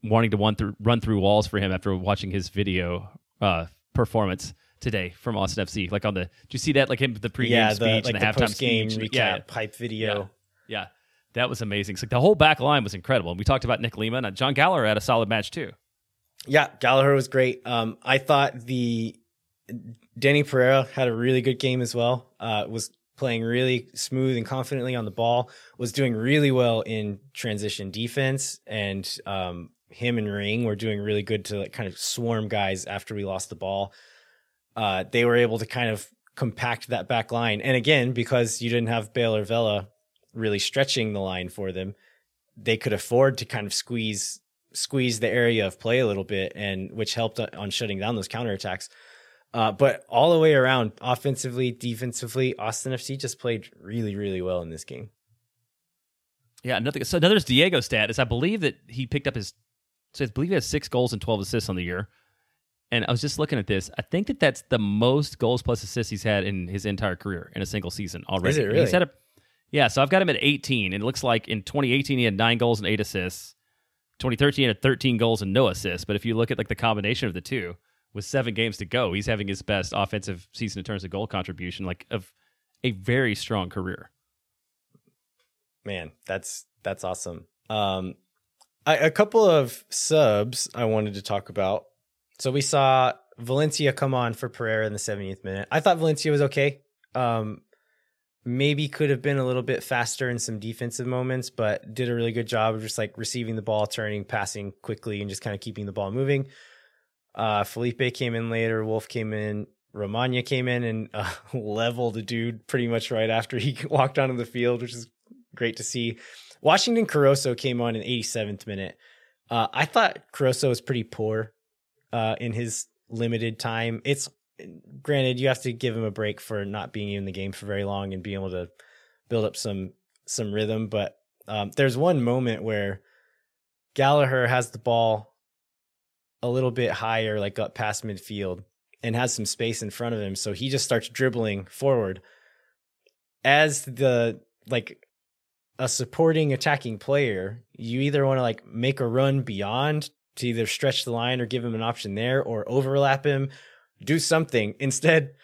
wanting to run through run through walls for him after watching his video uh, performance today from Austin FC, like on the, did you see that? Like him the pregame yeah, the speech like and the, the halftime game speech. recap Yeah, pipe video. yeah, that was amazing. So the whole back line was incredible. And we talked about Nick Lima and John Gallagher had a solid match too. Yeah, Gallagher was great. Um, I thought the Danny Pereira had a really good game as well. Uh, was playing really smooth and confidently on the ball. Was doing really well in transition defense, and um, him and Ring were doing really good to like kind of swarm guys after we lost the ball. Uh, they were able to kind of compact that back line, and again because you didn't have Bale or Vela really stretching the line for them, they could afford to kind of squeeze squeeze the area of play a little bit, and which helped on shutting down those counterattacks. Uh, but all the way around, offensively, defensively, Austin FC just played really, really well in this game. Yeah, another so another Diego stat is I believe that he picked up his so I believe he has six goals and twelve assists on the year. And I was just looking at this. I think that that's the most goals plus assists he's had in his entire career in a single season already. Is it really? He's had a, yeah, so I've got him at 18, and it looks like in 2018 he had nine goals and eight assists. 2013 he had 13 goals and no assists. But if you look at like the combination of the two, with seven games to go, he's having his best offensive season in terms of goal contribution, like of a very strong career. Man, that's that's awesome. Um, I, a couple of subs I wanted to talk about. So we saw Valencia come on for Pereira in the 70th minute. I thought Valencia was okay. Um, maybe could have been a little bit faster in some defensive moments, but did a really good job of just like receiving the ball, turning, passing quickly, and just kind of keeping the ball moving. Uh, Felipe came in later. Wolff came in. Romagna came in and uh, [laughs] leveled a dude pretty much right after he [laughs] walked onto the field, which is great to see. Washington Corozo came on in 87th minute. Uh, I thought Corozo was pretty poor uh, in his limited time. It's granted you have to give him a break for not being in the game for very long and being able to build up some some rhythm. But um, there's one moment where Gallagher has the ball a little bit higher, like up past midfield, and has some space in front of him. So he just starts dribbling forward. As the like a supporting attacking player, you either want to like make a run beyond to either stretch the line or give him an option there or overlap him, do something. Instead,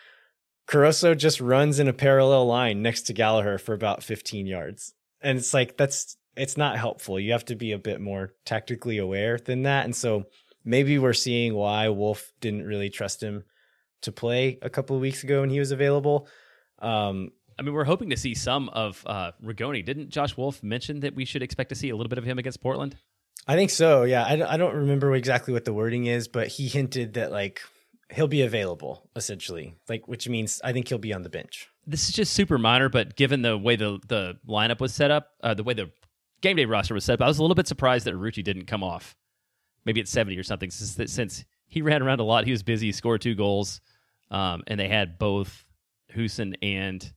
Corozo just runs in a parallel line next to Gallagher for about 15 yards. And it's like, that's, it's not helpful. You have to be a bit more tactically aware than that. And so maybe we're seeing why Wolff didn't really trust him to play a couple of weeks ago when he was available. Um, I mean, we're hoping to see some of uh, Rigoni. Didn't Josh Wolff mention that we should expect to see a little bit of him against Portland? I think so. Yeah, I, I don't remember exactly what the wording is, but he hinted that like he'll be available essentially, like which means I think he'll be on the bench. This is just super minor, but given the way the the lineup was set up, uh, the way the game day roster was set up, I was a little bit surprised that Urruti didn't come off. Maybe at seventy or something, since since he ran around a lot, he was busy, scored two goals, um, and they had both Hoesen and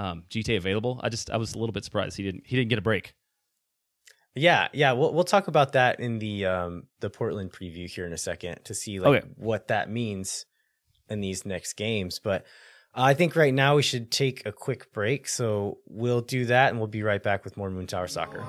um, Djitté available. I just I was a little bit surprised he didn't he didn't get a break. Yeah, yeah, we'll we'll talk about that in the um the Portland preview here in a second to see like Okay. what that means in these next games. But I think right now we should take a quick break, so we'll do that and we'll be right back with more Moon Tower Soccer.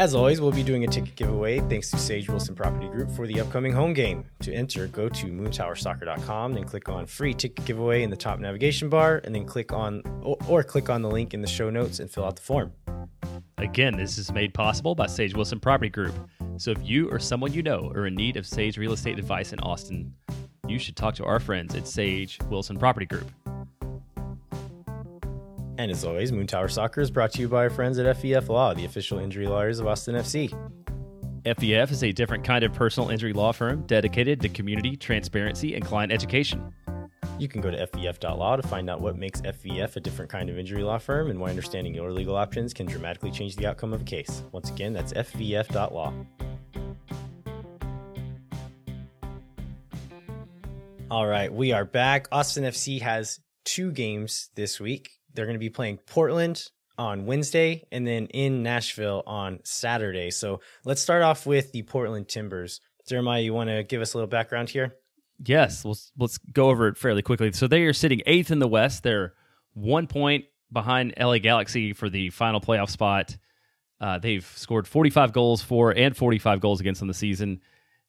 As always, we'll be doing a ticket giveaway thanks to Sage Wilson Property Group for the upcoming home game. To enter, go to moontowersoccer.com, then click on free ticket giveaway in the top navigation bar, and then click on or, or click on the link in the show notes and fill out the form. Again, this is made possible by Sage Wilson Property Group. So if you or someone you know are in need of Sage real estate advice in Austin, you should talk to our friends at Sage Wilson Property Group. And as always, Moon Tower Soccer is brought to you by our friends at FEF Law, the official injury lawyers of Austin FC. FEF is a different kind of personal injury law firm dedicated to community, transparency, and client education. You can go to FEF.law to find out what makes FEF a different kind of injury law firm and why understanding your legal options can dramatically change the outcome of a case. Once again, that's FEF.law. All right, we are back. Austin FC has two games this week. They're going to be playing Portland on Wednesday and then in Nashville on Saturday. So let's start off with the Portland Timbers. Jeremiah, you want to give us a little background here? Yes, let's let's go over it fairly quickly. So they are sitting eighth in the West. They're one point behind LA Galaxy for the final playoff spot. Uh, they've scored 45 goals for and 45 goals against them the season.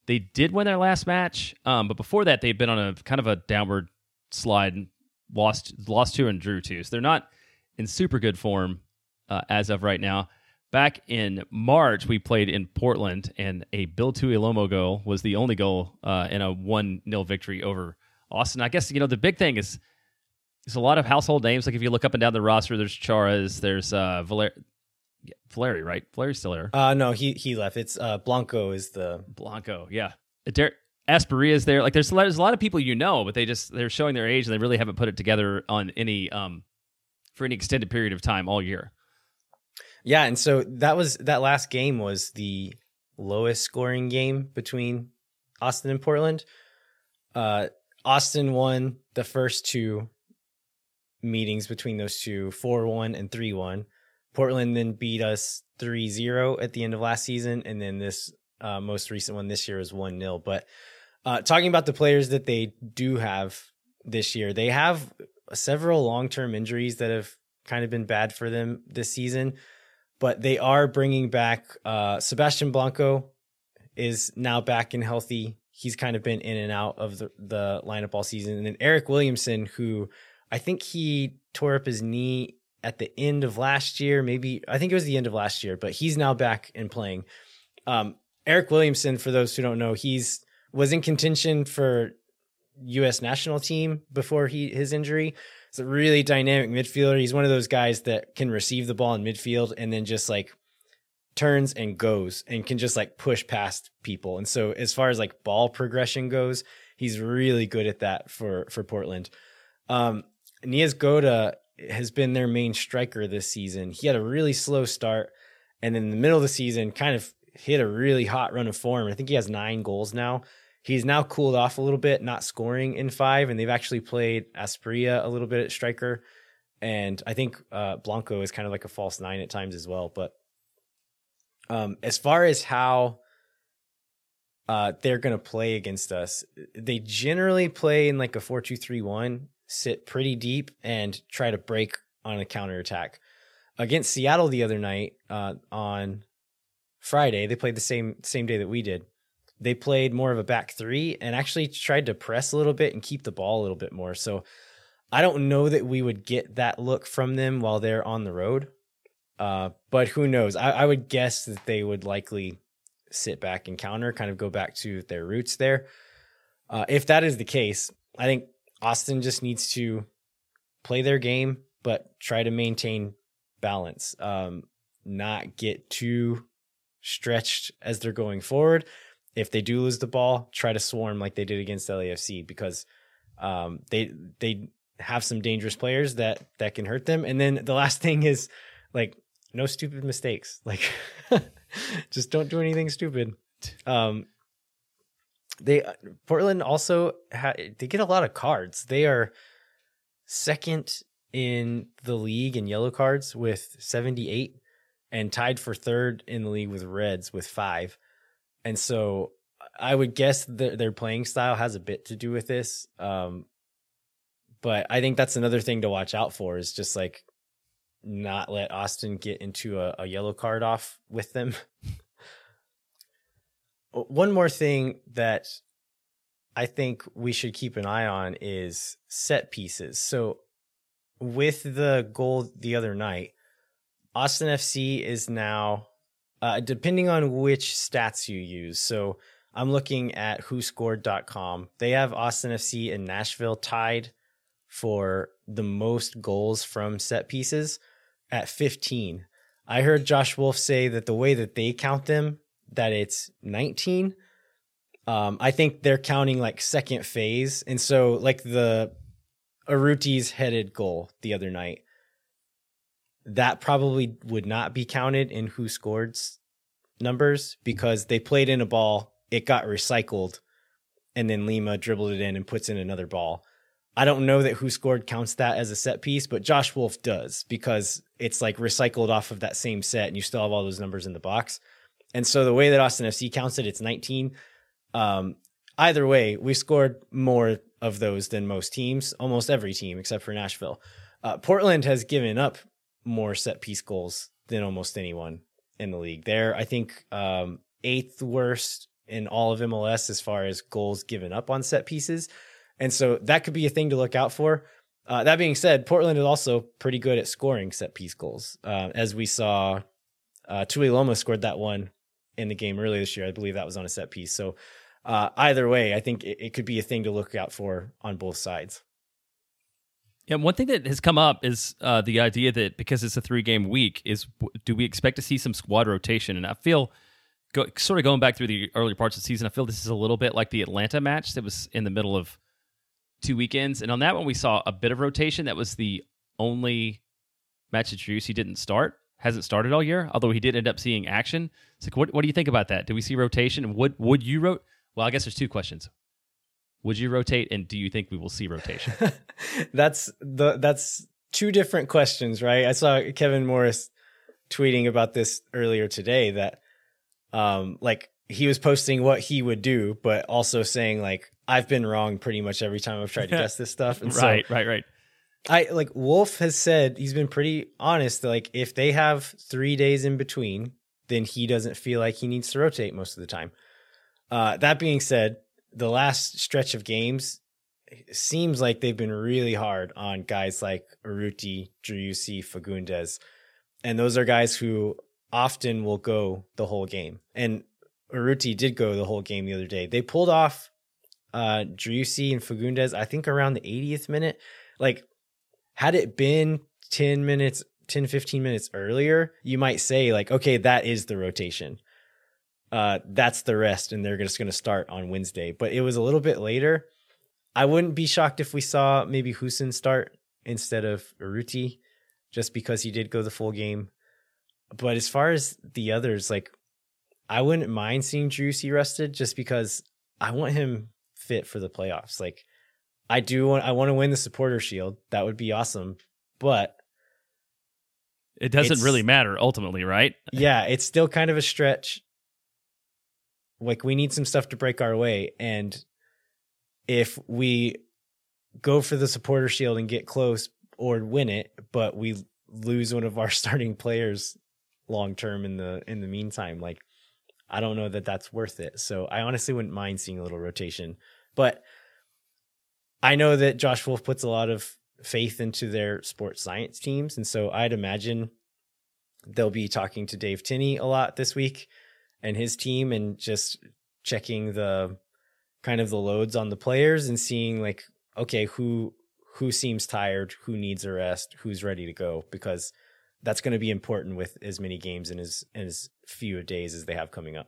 They did win their last match, um, but before that, they've been on a kind of a downward slide. Lost lost two and drew two, so they're not in super good form uh, as of right now. Back in March, we played in Portland, and a Bill Tuiloma goal was the only goal uh, in a one 0 victory over Austin. I guess you know the big thing is there's a lot of household names. Like if you look up and down the roster, there's Charas, there's uh, Valer- Valeri, right? Valeri's still there. Uh, no, he he left. It's uh, Blanco is the Blanco, yeah. Asprilla's there. Like there's a, lot, there's a lot of people you know, but they just they're showing their age and they really haven't put it together on any um for any extended period of time all year. yeah, and so that was that last game was the lowest scoring game between Austin and Portland. Uh, Austin won the first two meetings between those two 4-1 and 3-1. Portland then beat us 3-0 at the end of last season and then this uh, most recent one this year is 1-0 but uh, talking about the players that they do have this year they have several long-term injuries that have kind of been bad for them this season but they are bringing back uh, Sebastian Blanco is now back and healthy. He's kind of been in and out of the, the lineup all season. And then Eryk Williamson, who I think he tore up his knee at the end of last year, maybe I think it was the end of last year, but he's now back and playing. Um, Eryk Williamson, for those who don't know, he's was in contention for U.S. national team before he his injury. It's a really dynamic midfielder. He's one of those guys that can receive the ball in midfield and then just like turns and goes and can just like push past people. And so as far as like ball progression goes, he's really good at that for for Portland. Um Niezgoda has been their main striker this season. He had a really slow start and in the middle of the season kind of hit a really hot run of form. I think he has 9 goals now. He's now cooled off a little bit, not scoring in 5 and they've actually played Asprilla a little bit at striker and I think uh, Blanco is kind of like a false nine at times as well, but um, as far as how uh, they're going to play against us, they generally play in like a 4 2 3 1, sit pretty deep and try to break on a counter attack. Against Seattle the other night uh, on Friday, they played the same same day that we did. They played more of a back three and actually tried to press a little bit and keep the ball a little bit more. So I don't know that we would get that look from them while they're on the road. Uh, but who knows? I, I, would guess that they would likely sit back and counter, kind of go back to their roots there. Uh, if that is the case, I think Austin just needs to play their game, but try to maintain balance, um, not get too stretched as they're going forward. If they do lose the ball, try to swarm like they did against LAFC because um, they they have some dangerous players that that can hurt them. And then the last [laughs] thing is like no stupid mistakes. [laughs] Like just don't do anything stupid. Um they Portland also ha- they get a lot of cards. They are second in the league in yellow cards with 78 and tied for third in the league with Reds with 5. And so I would guess that their playing style has a bit to do with this. Um but I think that's another thing to watch out for is just like not let Austin get into a, a yellow card off with them. [laughs] One more thing that I think we should keep an eye on is set pieces. So with the goal the other night, Austin FC is now, uh, depending on which stats you use. So I'm looking at whoscored.com. They have Austin FC and Nashville tied for the most goals from set pieces at 15. I heard Josh Wolff say that the way that they count them, that it's 19. Um, I think they're counting like second phase. And so, like the Urruti's headed goal the other night, that probably would not be counted in WhoScored's numbers because they played in a ball, it got recycled, and then Lima dribbled it in and puts in another ball. I don't know that WhoScored counts that as a set piece, but Josh Wolff does because it's like recycled off of that same set and you still have all those numbers in the box. And so the way that Austin FC counts it, it's 19. Um, either way, we scored more of those than most teams, almost every team except for Nashville. Uh, Portland has given up more set piece goals than almost anyone in the league. They're, I think, um, eighth worst in all of MLS as far as goals given up on set pieces. And so that could be a thing to look out for. Uh, that being said, Portland is also pretty good at scoring set piece goals. Uh, as we saw, uh, Tuiloma scored that one in the game earlier this year. I believe that was on a set piece. So uh, either way, I think it, it could be a thing to look out for on both sides. Yeah, one thing that has come up is uh, the idea that because it's a three game week, is do we expect to see some squad rotation? And I feel, go, sort of going back through the earlier parts of the season, I feel this is a little bit like the Atlanta match that was in the middle of two weekends. And on that one, we saw a bit of rotation. That was the only match that Driussi didn't start, hasn't started all year, although he did end up seeing action. It's like, what, what do you think about that? Do we see rotation? Would would you rotate? Well, I guess there's two questions. Would you rotate, and do you think we will see rotation? [laughs] that's the that's two different questions, right? I saw Kevin Morris tweeting about this earlier today that um like he was posting what he would do, but also saying like I've been wrong pretty much every time I've tried to [laughs] guess this stuff. And right, so, right, right. I like Wolff has said he's been pretty honest. Like if they have three days in between, then he doesn't feel like he needs to rotate most of the time. Uh, that being said, the last stretch of games seems like they've been really hard on guys like Urruti, Driussi, Fagundez. And those are guys who often will go the whole game. And Urruti did go the whole game the other day. They pulled off uh Driussi and Fagundez, I think around the 80th minute. Like, had it been 10 minutes, 10, 15 minutes earlier, you might say, like, okay, that is the rotation. Uh, that's the rest, and they're just going to start on Wednesday. But it was a little bit later. I wouldn't be shocked if we saw maybe Hoesen start instead of Urruti, just because he did go the full game. But as far as the others, like I wouldn't mind seeing Driussi rested just because I want him fit for the playoffs. Like I do want I want to win the supporter shield. That would be awesome. But It doesn't really matter ultimately, right? yeah, it's still kind of a stretch. Like we need some stuff to break our way, and if we go for the supporter shield and get close or win it, but we lose one of our [laughs] starting players long term in the in the meantime, like I don't know that that's worth it. So I honestly wouldn't mind seeing a little rotation, but I know that Josh Wolff puts a lot of faith into their sports science teams, and so I'd imagine they'll be talking to Dave Tinney a lot this week and his team and just checking the kind of the loads on the players and seeing like okay who who seems tired who needs a rest who's ready to go because that's going to be important with as many games and as as few days as they have coming up.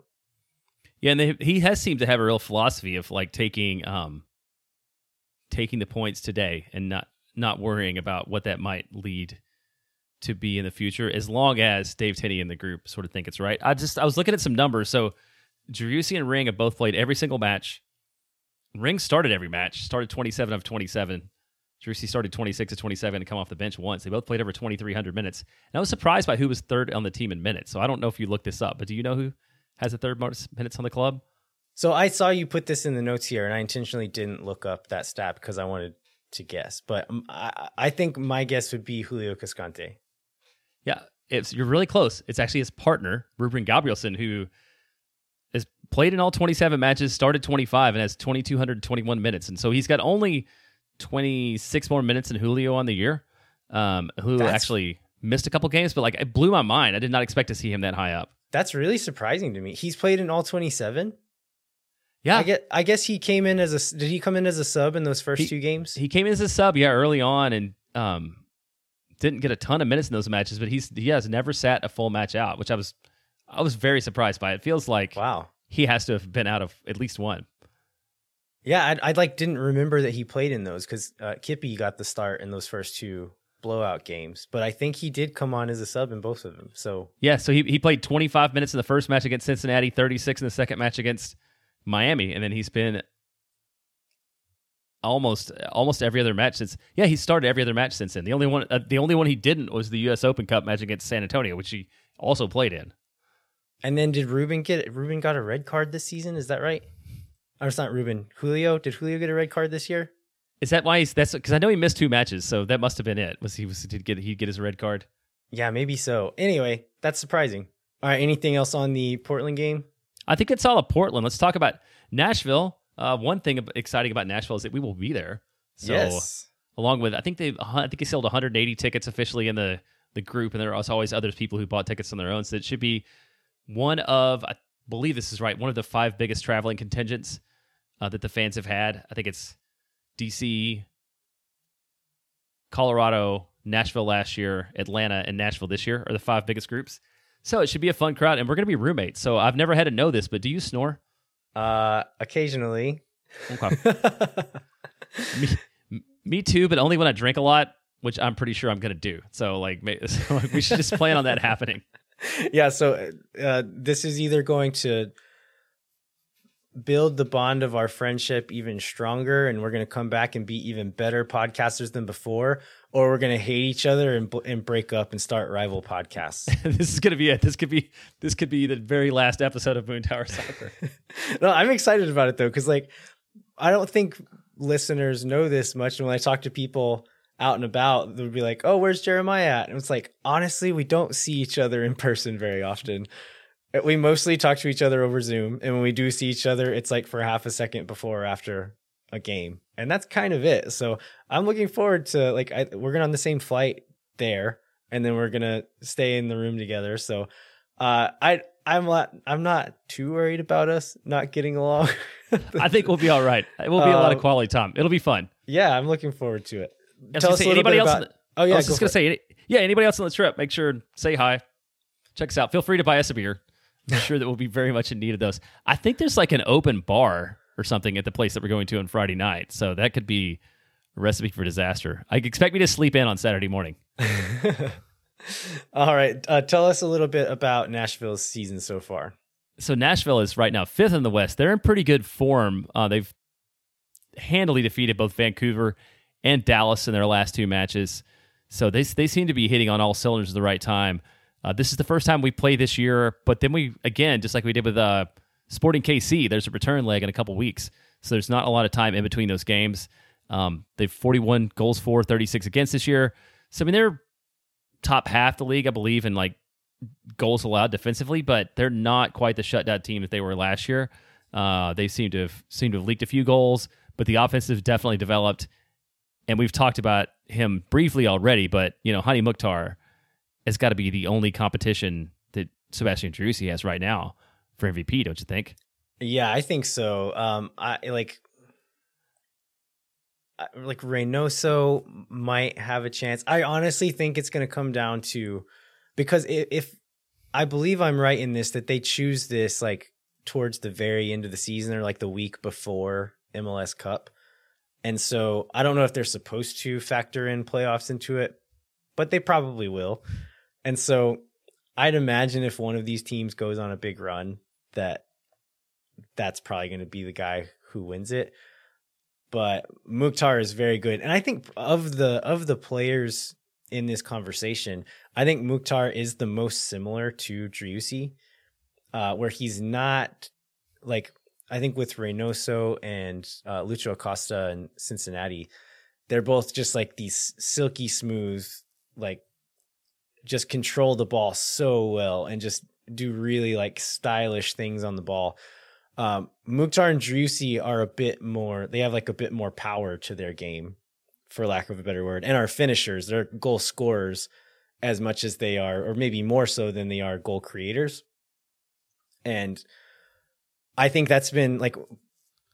Yeah, and they, he has seemed to have a real philosophy of like taking um taking the points today and not not worrying about what that might lead to be in the future, as long as Dave Tinney and the group sort of think it's right. I just I was looking at some numbers. So Driussi and Ring have both played every single match. Ring started every match, started 27 of 27. Driussi started 26 of 27 and come off the bench once. They both played over 2,300 minutes. And I was surprised by who was third on the team in minutes. So I don't know if you looked this up, but do you know who has the third most minutes on the club? so i saw you put this in the notes here and i intentionally didn't look up that stat because i wanted to guess but um, i i think my guess would be julio cascante Yeah, it's you're really close. It's actually his partner, Ruben Gabrielsen, who has played in all 27 matches, started 25, and has 2,221 minutes. And so he's got only 26 more minutes than Julio on the year. Um, who That's- actually missed a couple games, but like it blew my mind. I did not expect to see him that high up. that's really surprising to me he's played in all 27 Yeah, I get. I guess he came in as a. Did he come in as a sub in those first He- two games? he came in as a sub, yeah, early on, and um, didn't get a ton of minutes in those matches. But he's he has never sat a full match out, which I was I was very surprised by. It feels like wow. he has to have been out of at least one. Yeah, I, I like didn't remember that he played in those because uh, Kippy got the start in those first two blowout games, but I think he did come on as a sub in both of them. So Yeah, so he he played 25 minutes in the first match against Cincinnati, 36 in the second match against Miami, and then he's been almost almost every other match since. Yeah, he started every other match since then. The only one uh, the only one he didn't was the U.S. Open Cup match against San Antonio, which he also played in. and then did Ruben get Ruben got a red card this season? Is that right? Or it's not Ruben. Julio did Julio get a red card this year? Is that why he's that's because I know he missed two matches, so that must have been it. Was he was did get he get his red card? Yeah, maybe so. Anyway, that's surprising. All right, anything else on the Portland game? I think it's all of Portland. Let's talk about Nashville. Uh, one thing exciting about Nashville is that we will be there. So yes. along with I think they I think they sold 180 tickets officially in the the group, and there are always other people who bought tickets on their own. So it should be one of I believe this is right one of the five biggest traveling contingents uh, that the fans have had. I think it's DC, Colorado, Nashville last year, Atlanta, and Nashville this year are the five biggest groups. So it should be a fun crowd, and we're going to be roommates. So I've never had to know this, but do you snore? Uh, occasionally. Okay. [laughs] me, me too, but only when I drink a lot, which I'm pretty sure I'm going to do. So like, [laughs] so we should just plan on that happening. yeah so uh, this is either going to build the bond of our friendship even stronger and we're going to come back and be even better podcasters than before or we're going to hate each other and, and break up and start rival podcasts [laughs] this is going to be it. This could be this could be the very last episode of Moon Tower Soccer. [laughs] no i'm excited about it though because like i don't think listeners know this much and when i talk to people out and about they'll be like oh where's jeremiah at and it's like honestly we don't see each other in person very often uh, we mostly talk to each other over zoom and when we do see each other it's like for half a second before or after a game and that's kind of it. So I'm looking forward to like I, we're gonna on the same flight there, and then we're gonna stay in the room together. So uh, I I'm not I'm not too worried about us not getting along. [laughs] I think we'll be all right. It will be a lot of Um, quality time. It'll be fun. yeah, I'm looking forward to it. Tell us a little bit else? about- the- Oh yeah, I was go just gonna it. say, yeah. Anybody else on the trip? Make sure say hi. Check us out. Feel free to buy us a beer. I'm [laughs] sure that we'll be very much in need of those. I think there's like an open bar or something at the place that we're going to on Friday night, so that could be a recipe for disaster. I expect me to sleep in on Saturday morning. [laughs] All right, uh, tell us a little bit about Nashville's season so far. so Nashville is right now fifth in the West. They're in pretty good form. Uh, they've handily defeated both Vancouver and Dallas in their last two matches. So they they seem to be hitting on all cylinders at the right time. Uh, this is the first time we play this year, but then we again, just like we did with uh, Sporting KC, there's a return leg in a couple weeks. So there's not a lot of time in between those games. Um, they've 41 goals for, 36 against this year. So I mean they're top half the league, I believe, in like goals allowed defensively, but they're not quite the shutdown team that they were last year. Uh, they seem to have seem to have leaked a few goals, but the offense has definitely developed. And we've talked about him briefly already, but you know, Hani Mukhtar has got to be the only competition that Sebastian Driussi has right now for MVP, don't you think? Yeah, I think so. Um, I like, like Reynoso might have a chance. I honestly think it's going to come down to because if, if I believe I'm right in this, that they choose this like towards the very end of the season or like the week before MLS Cup, and so I don't know if they're supposed to factor in playoffs into it, but they probably will. And so I'd imagine if one of these teams goes on a big run, that that's probably going to be the guy who wins it. But Mukhtar is very good, and I think of the of the players in this conversation, I think Mukhtar is the most similar to Driussi, uh, where he's not like I think with Reynoso and uh, Lucho Acosta and Cincinnati, they're both just like these silky smooth, like just control the ball so well and just do really like stylish things on the ball. Um, Mukhtar and Driussi are a bit more, they have like a bit more power to their game, for lack of a better word, and are finishers. They're goal scorers as much as they are, or maybe more so than they are goal creators. And I think that's been like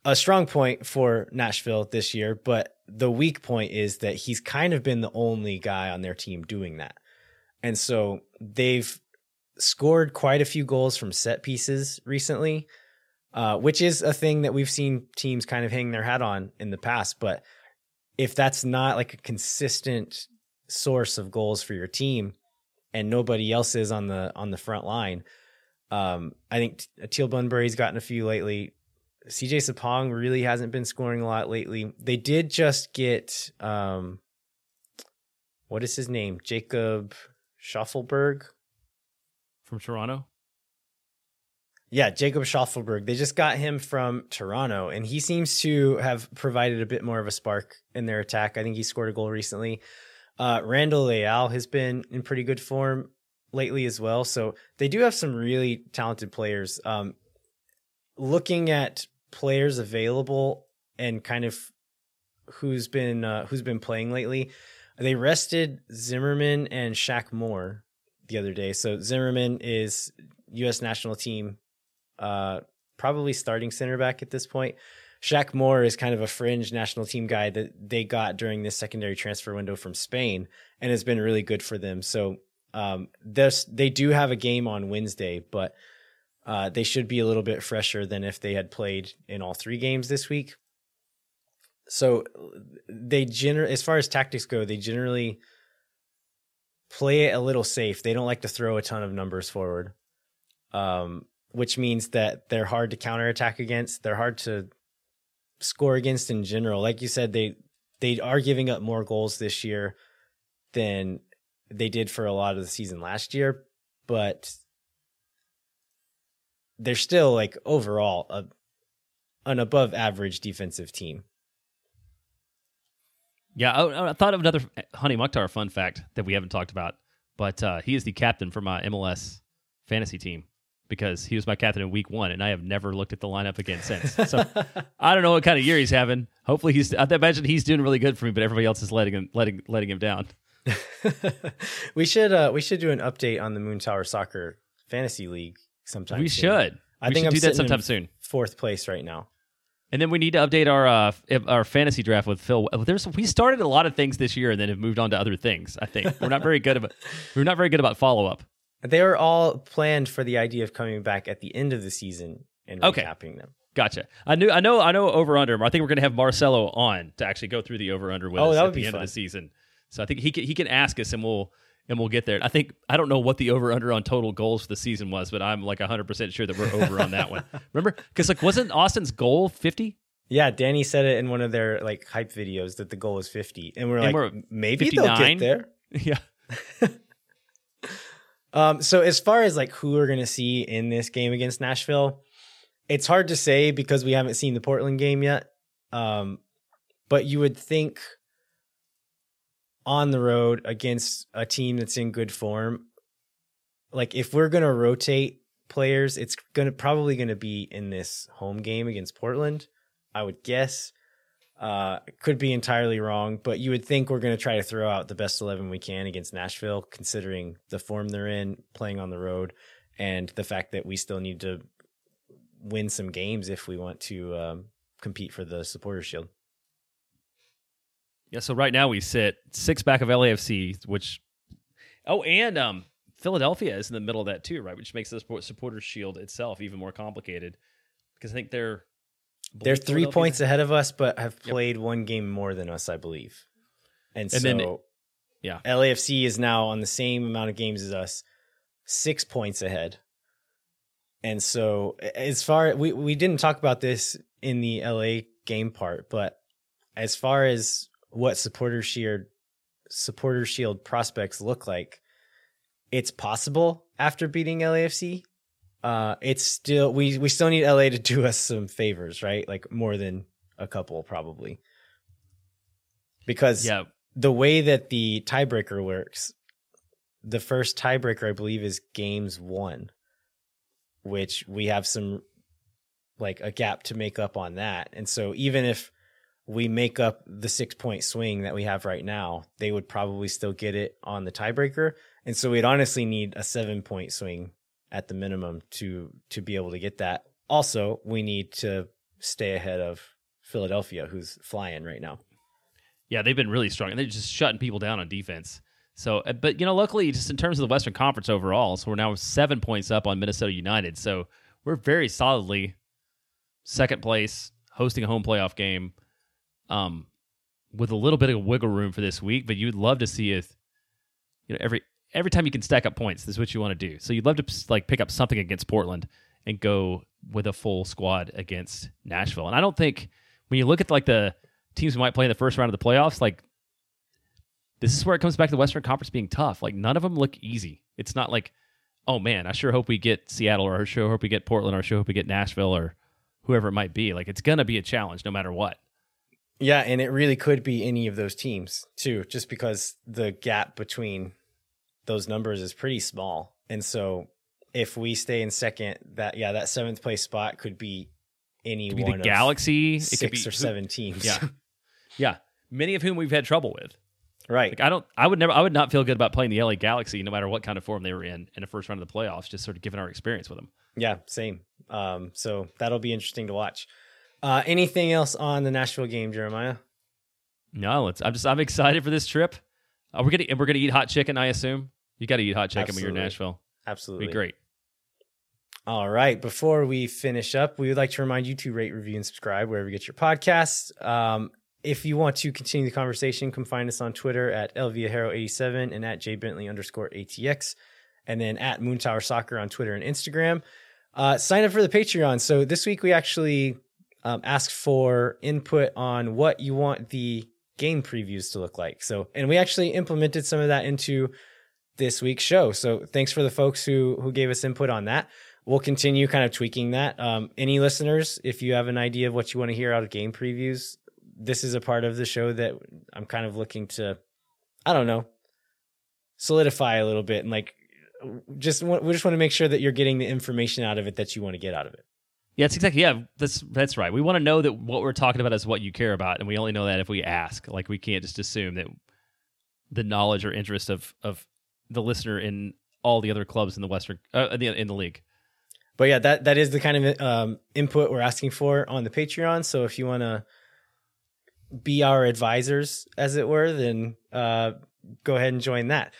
a strong point for Nashville this year, but the weak point is that he's kind of been the only guy on their team doing that. And so they've scored quite a few goals from set pieces recently, uh, which is a thing that we've seen teams kind of hang their hat on in the past. But if that's not like a consistent source of goals for your team and nobody else is on the on the front line, um, I think Teal Bunbury's gotten a few lately. CJ Sapong really hasn't been scoring a lot lately. They did just get um, what is his name? Jacob Shaffelburg. From Toronto? Yeah, Jacob Shaffelburg. They just got him from Toronto, and he seems to have provided a bit more of a spark in their attack. I think he scored a goal recently. Uh, Randall Leal has been in pretty good form lately as well. So they do have some really talented players. Um, looking at players available and kind of who's been uh, who's been playing lately, they rested Zimmerman and Shaq Moore the other day. So Zimmerman is U.S. national team, uh, probably starting center back at this point. Shaq Moore is kind of a fringe national team guy that they got during this secondary transfer window from Spain and has been really good for them. So um, they do have a game on Wednesday, but uh, they should be a little bit fresher than if they had played in all three games this week. So they gener as far as tactics go, they generally play it a little safe. They don't like to throw a ton of numbers forward, um, which means that they're hard to counterattack against. They're hard to score against in general. Like you said, they they are giving up more goals this year than they did for a lot of the season last year, but they're still like overall a, an above average defensive team. Yeah, I, I thought of another Hani Mukhtar fun fact that we haven't talked about, but uh, he is the captain for my MLS fantasy team. because he was my captain in week one, and I have never looked at the lineup again since. So [laughs] I don't know what kind of year he's having. Hopefully, he's. I imagine he's doing really good for me, but everybody else is letting him letting letting him down. [laughs] we should uh we should do an update on the Moon Tower Soccer Fantasy League sometime. we soon. should. I we think should I'm do that sometime in soon. Fourth place right now. And then we need to update our uh, our fantasy draft with Phil. There's we started a lot of things this year and then have moved on to other things. I think we're not very good about [laughs] we're not very good about follow up. They are all planned for the idea of coming back at the end of the season and Okay. recapping them. Gotcha. I knew. I know. I know. Over under. I think we're going to have Marcelo on to actually go through the over under with Oh, us at the be end fun. of the season. So I think he can. He can ask us, and we'll and we'll get there. I think I don't know what the over under on total goals for the season was, but I'm like 100 percent sure that we're over on that one. [laughs] Remember? Because like wasn't Austin's goal 50? Yeah, Danny said it in one of their like hype videos that the goal was 50, and we're And like, we're maybe they'll get there. [laughs] yeah. [laughs] Um, so as far as like who we're gonna see in this game against Nashville, it's hard to say because we haven't seen the Portland game yet. Um, but you would think on the road against a team that's in good form, like if we're gonna rotate players, it's gonna probably gonna be in this home game against Portland. I would guess. Uh, could be entirely wrong, but you would think we're going to try to throw out the best 11 we can against Nashville, considering the form they're in, playing on the road, and the fact that we still need to win some games if we want to um, compete for the supporter shield. Yeah. So right now we sit six back of LAFC, which oh, and um, Philadelphia is in the middle of that too, right? Which makes the support- supporters shield itself even more complicated because I think they're They're three points ahead of us, but have played one game more than us, I believe. And, And so, then- yeah. LAFC is now on the same amount of games as us, six points ahead. And so, as far we we didn't talk about this in the LA game part, but as far as what supporter shield supporter shield prospects look like, it's possible after beating LAFC uh it's still we we still need LA to do us some favors, right? Like more than a couple probably. Because Yeah. the way that the tiebreaker works, the first tiebreaker I believe is games 1, which we have some like a gap to make up on that. And so even if we make up the 6 point swing that we have right now, they would probably still get it on the tiebreaker. And so we'd honestly need a 7 point swing at the minimum to to be able to get that. Also, we need to stay ahead of Philadelphia, who's flying right now. Yeah, they've been really strong. and They're just shutting people down on defense. So, uh, but you know, luckily, just in terms of the Western Conference overall, so we're now seven points up on Minnesota United. So we're very solidly second place, hosting a home playoff game, um, with a little bit of wiggle room for this week. But you'd love to see if, you know, every every time you can stack up points, this is what you want to do. So you'd love to like pick up something against Portland and go with a full squad against Nashville. And I don't think when you look at like the teams who might play in the first round of the playoffs, like this is where it comes back to the Western Conference being tough. Like none of them look easy. It's not like, oh man, I sure hope we get Seattle or I sure hope we get Portland or I sure hope we get Nashville or whoever it might be. Like it's gonna be a challenge no matter what. Yeah, and it really could be any of those teams too, just because the gap between those numbers is pretty small. And so if we stay in second, that yeah, that seventh place spot could be any could be one the Galaxy. It six could be or seven teams. Yeah, [laughs] yeah. Many of whom we've had trouble with. right. Like I don't, I would never, I would not feel good about playing the LA Galaxy, no matter what kind of form they were in in the first round of the playoffs. Just sort of given our experience with them. Yeah, same. Um, so that'll be interesting to watch. Uh, anything else on the Nashville game, Jeremiah? No, it's, I'm just, I'm excited for this trip. Uh, we're gonna, we're gonna eat hot chicken. I assume you got to eat hot chicken when you're in Absolutely. Nashville. Absolutely. Be great. All right. Before we finish up, we would like to remind you to rate, review, and subscribe wherever you get your podcasts. Um, if you want to continue the conversation, come find us on Twitter at lviahero87 and at jbentley underscore ATX, and then at Moon Tower Soccer on Twitter and Instagram. Uh, sign up for the Patreon. So this week we actually um, asked for input on what you want the game previews to look like. So, and we actually implemented some of that into this week's show. So thanks for the folks who who gave us input on that. We'll continue kind of tweaking that. Um, any listeners, if you have an idea of what you want to hear out of game previews, this is a part of the show that I'm kind of looking to, I don't know, solidify a little bit and like just want, we just want to make sure that you're getting the information out of it that you want to get out of it. Yeah, it's exactly yeah. That's that's right. We want to know that what we're talking about is what you care about, and we only know that if we ask. Like we can't just assume that the knowledge or interest of of the listener in all the other clubs in the Western uh, in, the, in the league. But yeah, that that is the kind of um, input we're asking for on the Patreon. So if you want to be our advisors, as it were, then uh, go ahead and join that.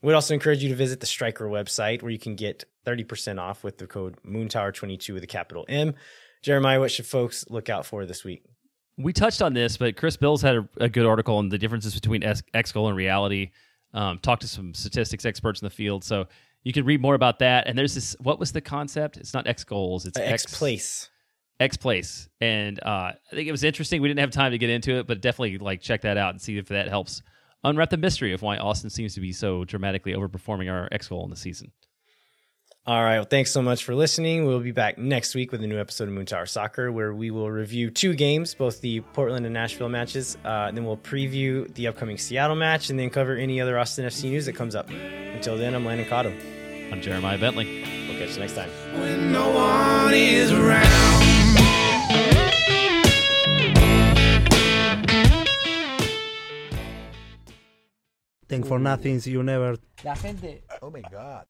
We'd also encourage you to visit the Striker website where you can get 30% off with the code Moontower22 with a capital M. Jeremiah, what should folks look out for this week? We touched on this, but Chris Bils had a, a good article on the differences between X goal and reality. Um, talked to some statistics experts in the field, so you can read more about that. And there's this. What was the concept? It's not X goals. It's uh, X, X place. X place, and uh, I think it was interesting. We didn't have time to get into it, but definitely like check that out and see if that helps unwrap the mystery of why Austin seems to be so dramatically overperforming our X goal in the season. All right. Well, thanks so much for listening. We'll be back next week with a new episode of Moon Tower Soccer where we will review two games, both the Portland and Nashville matches. Uh, and then we'll preview the upcoming Seattle match and then cover any other Austin FC news that comes up. Until then, I'm Landon Cotto. I'm Jeremiah Bentley. We'll catch you next time. When no one is around. Thank for nothing, you never. La gente. Oh my God.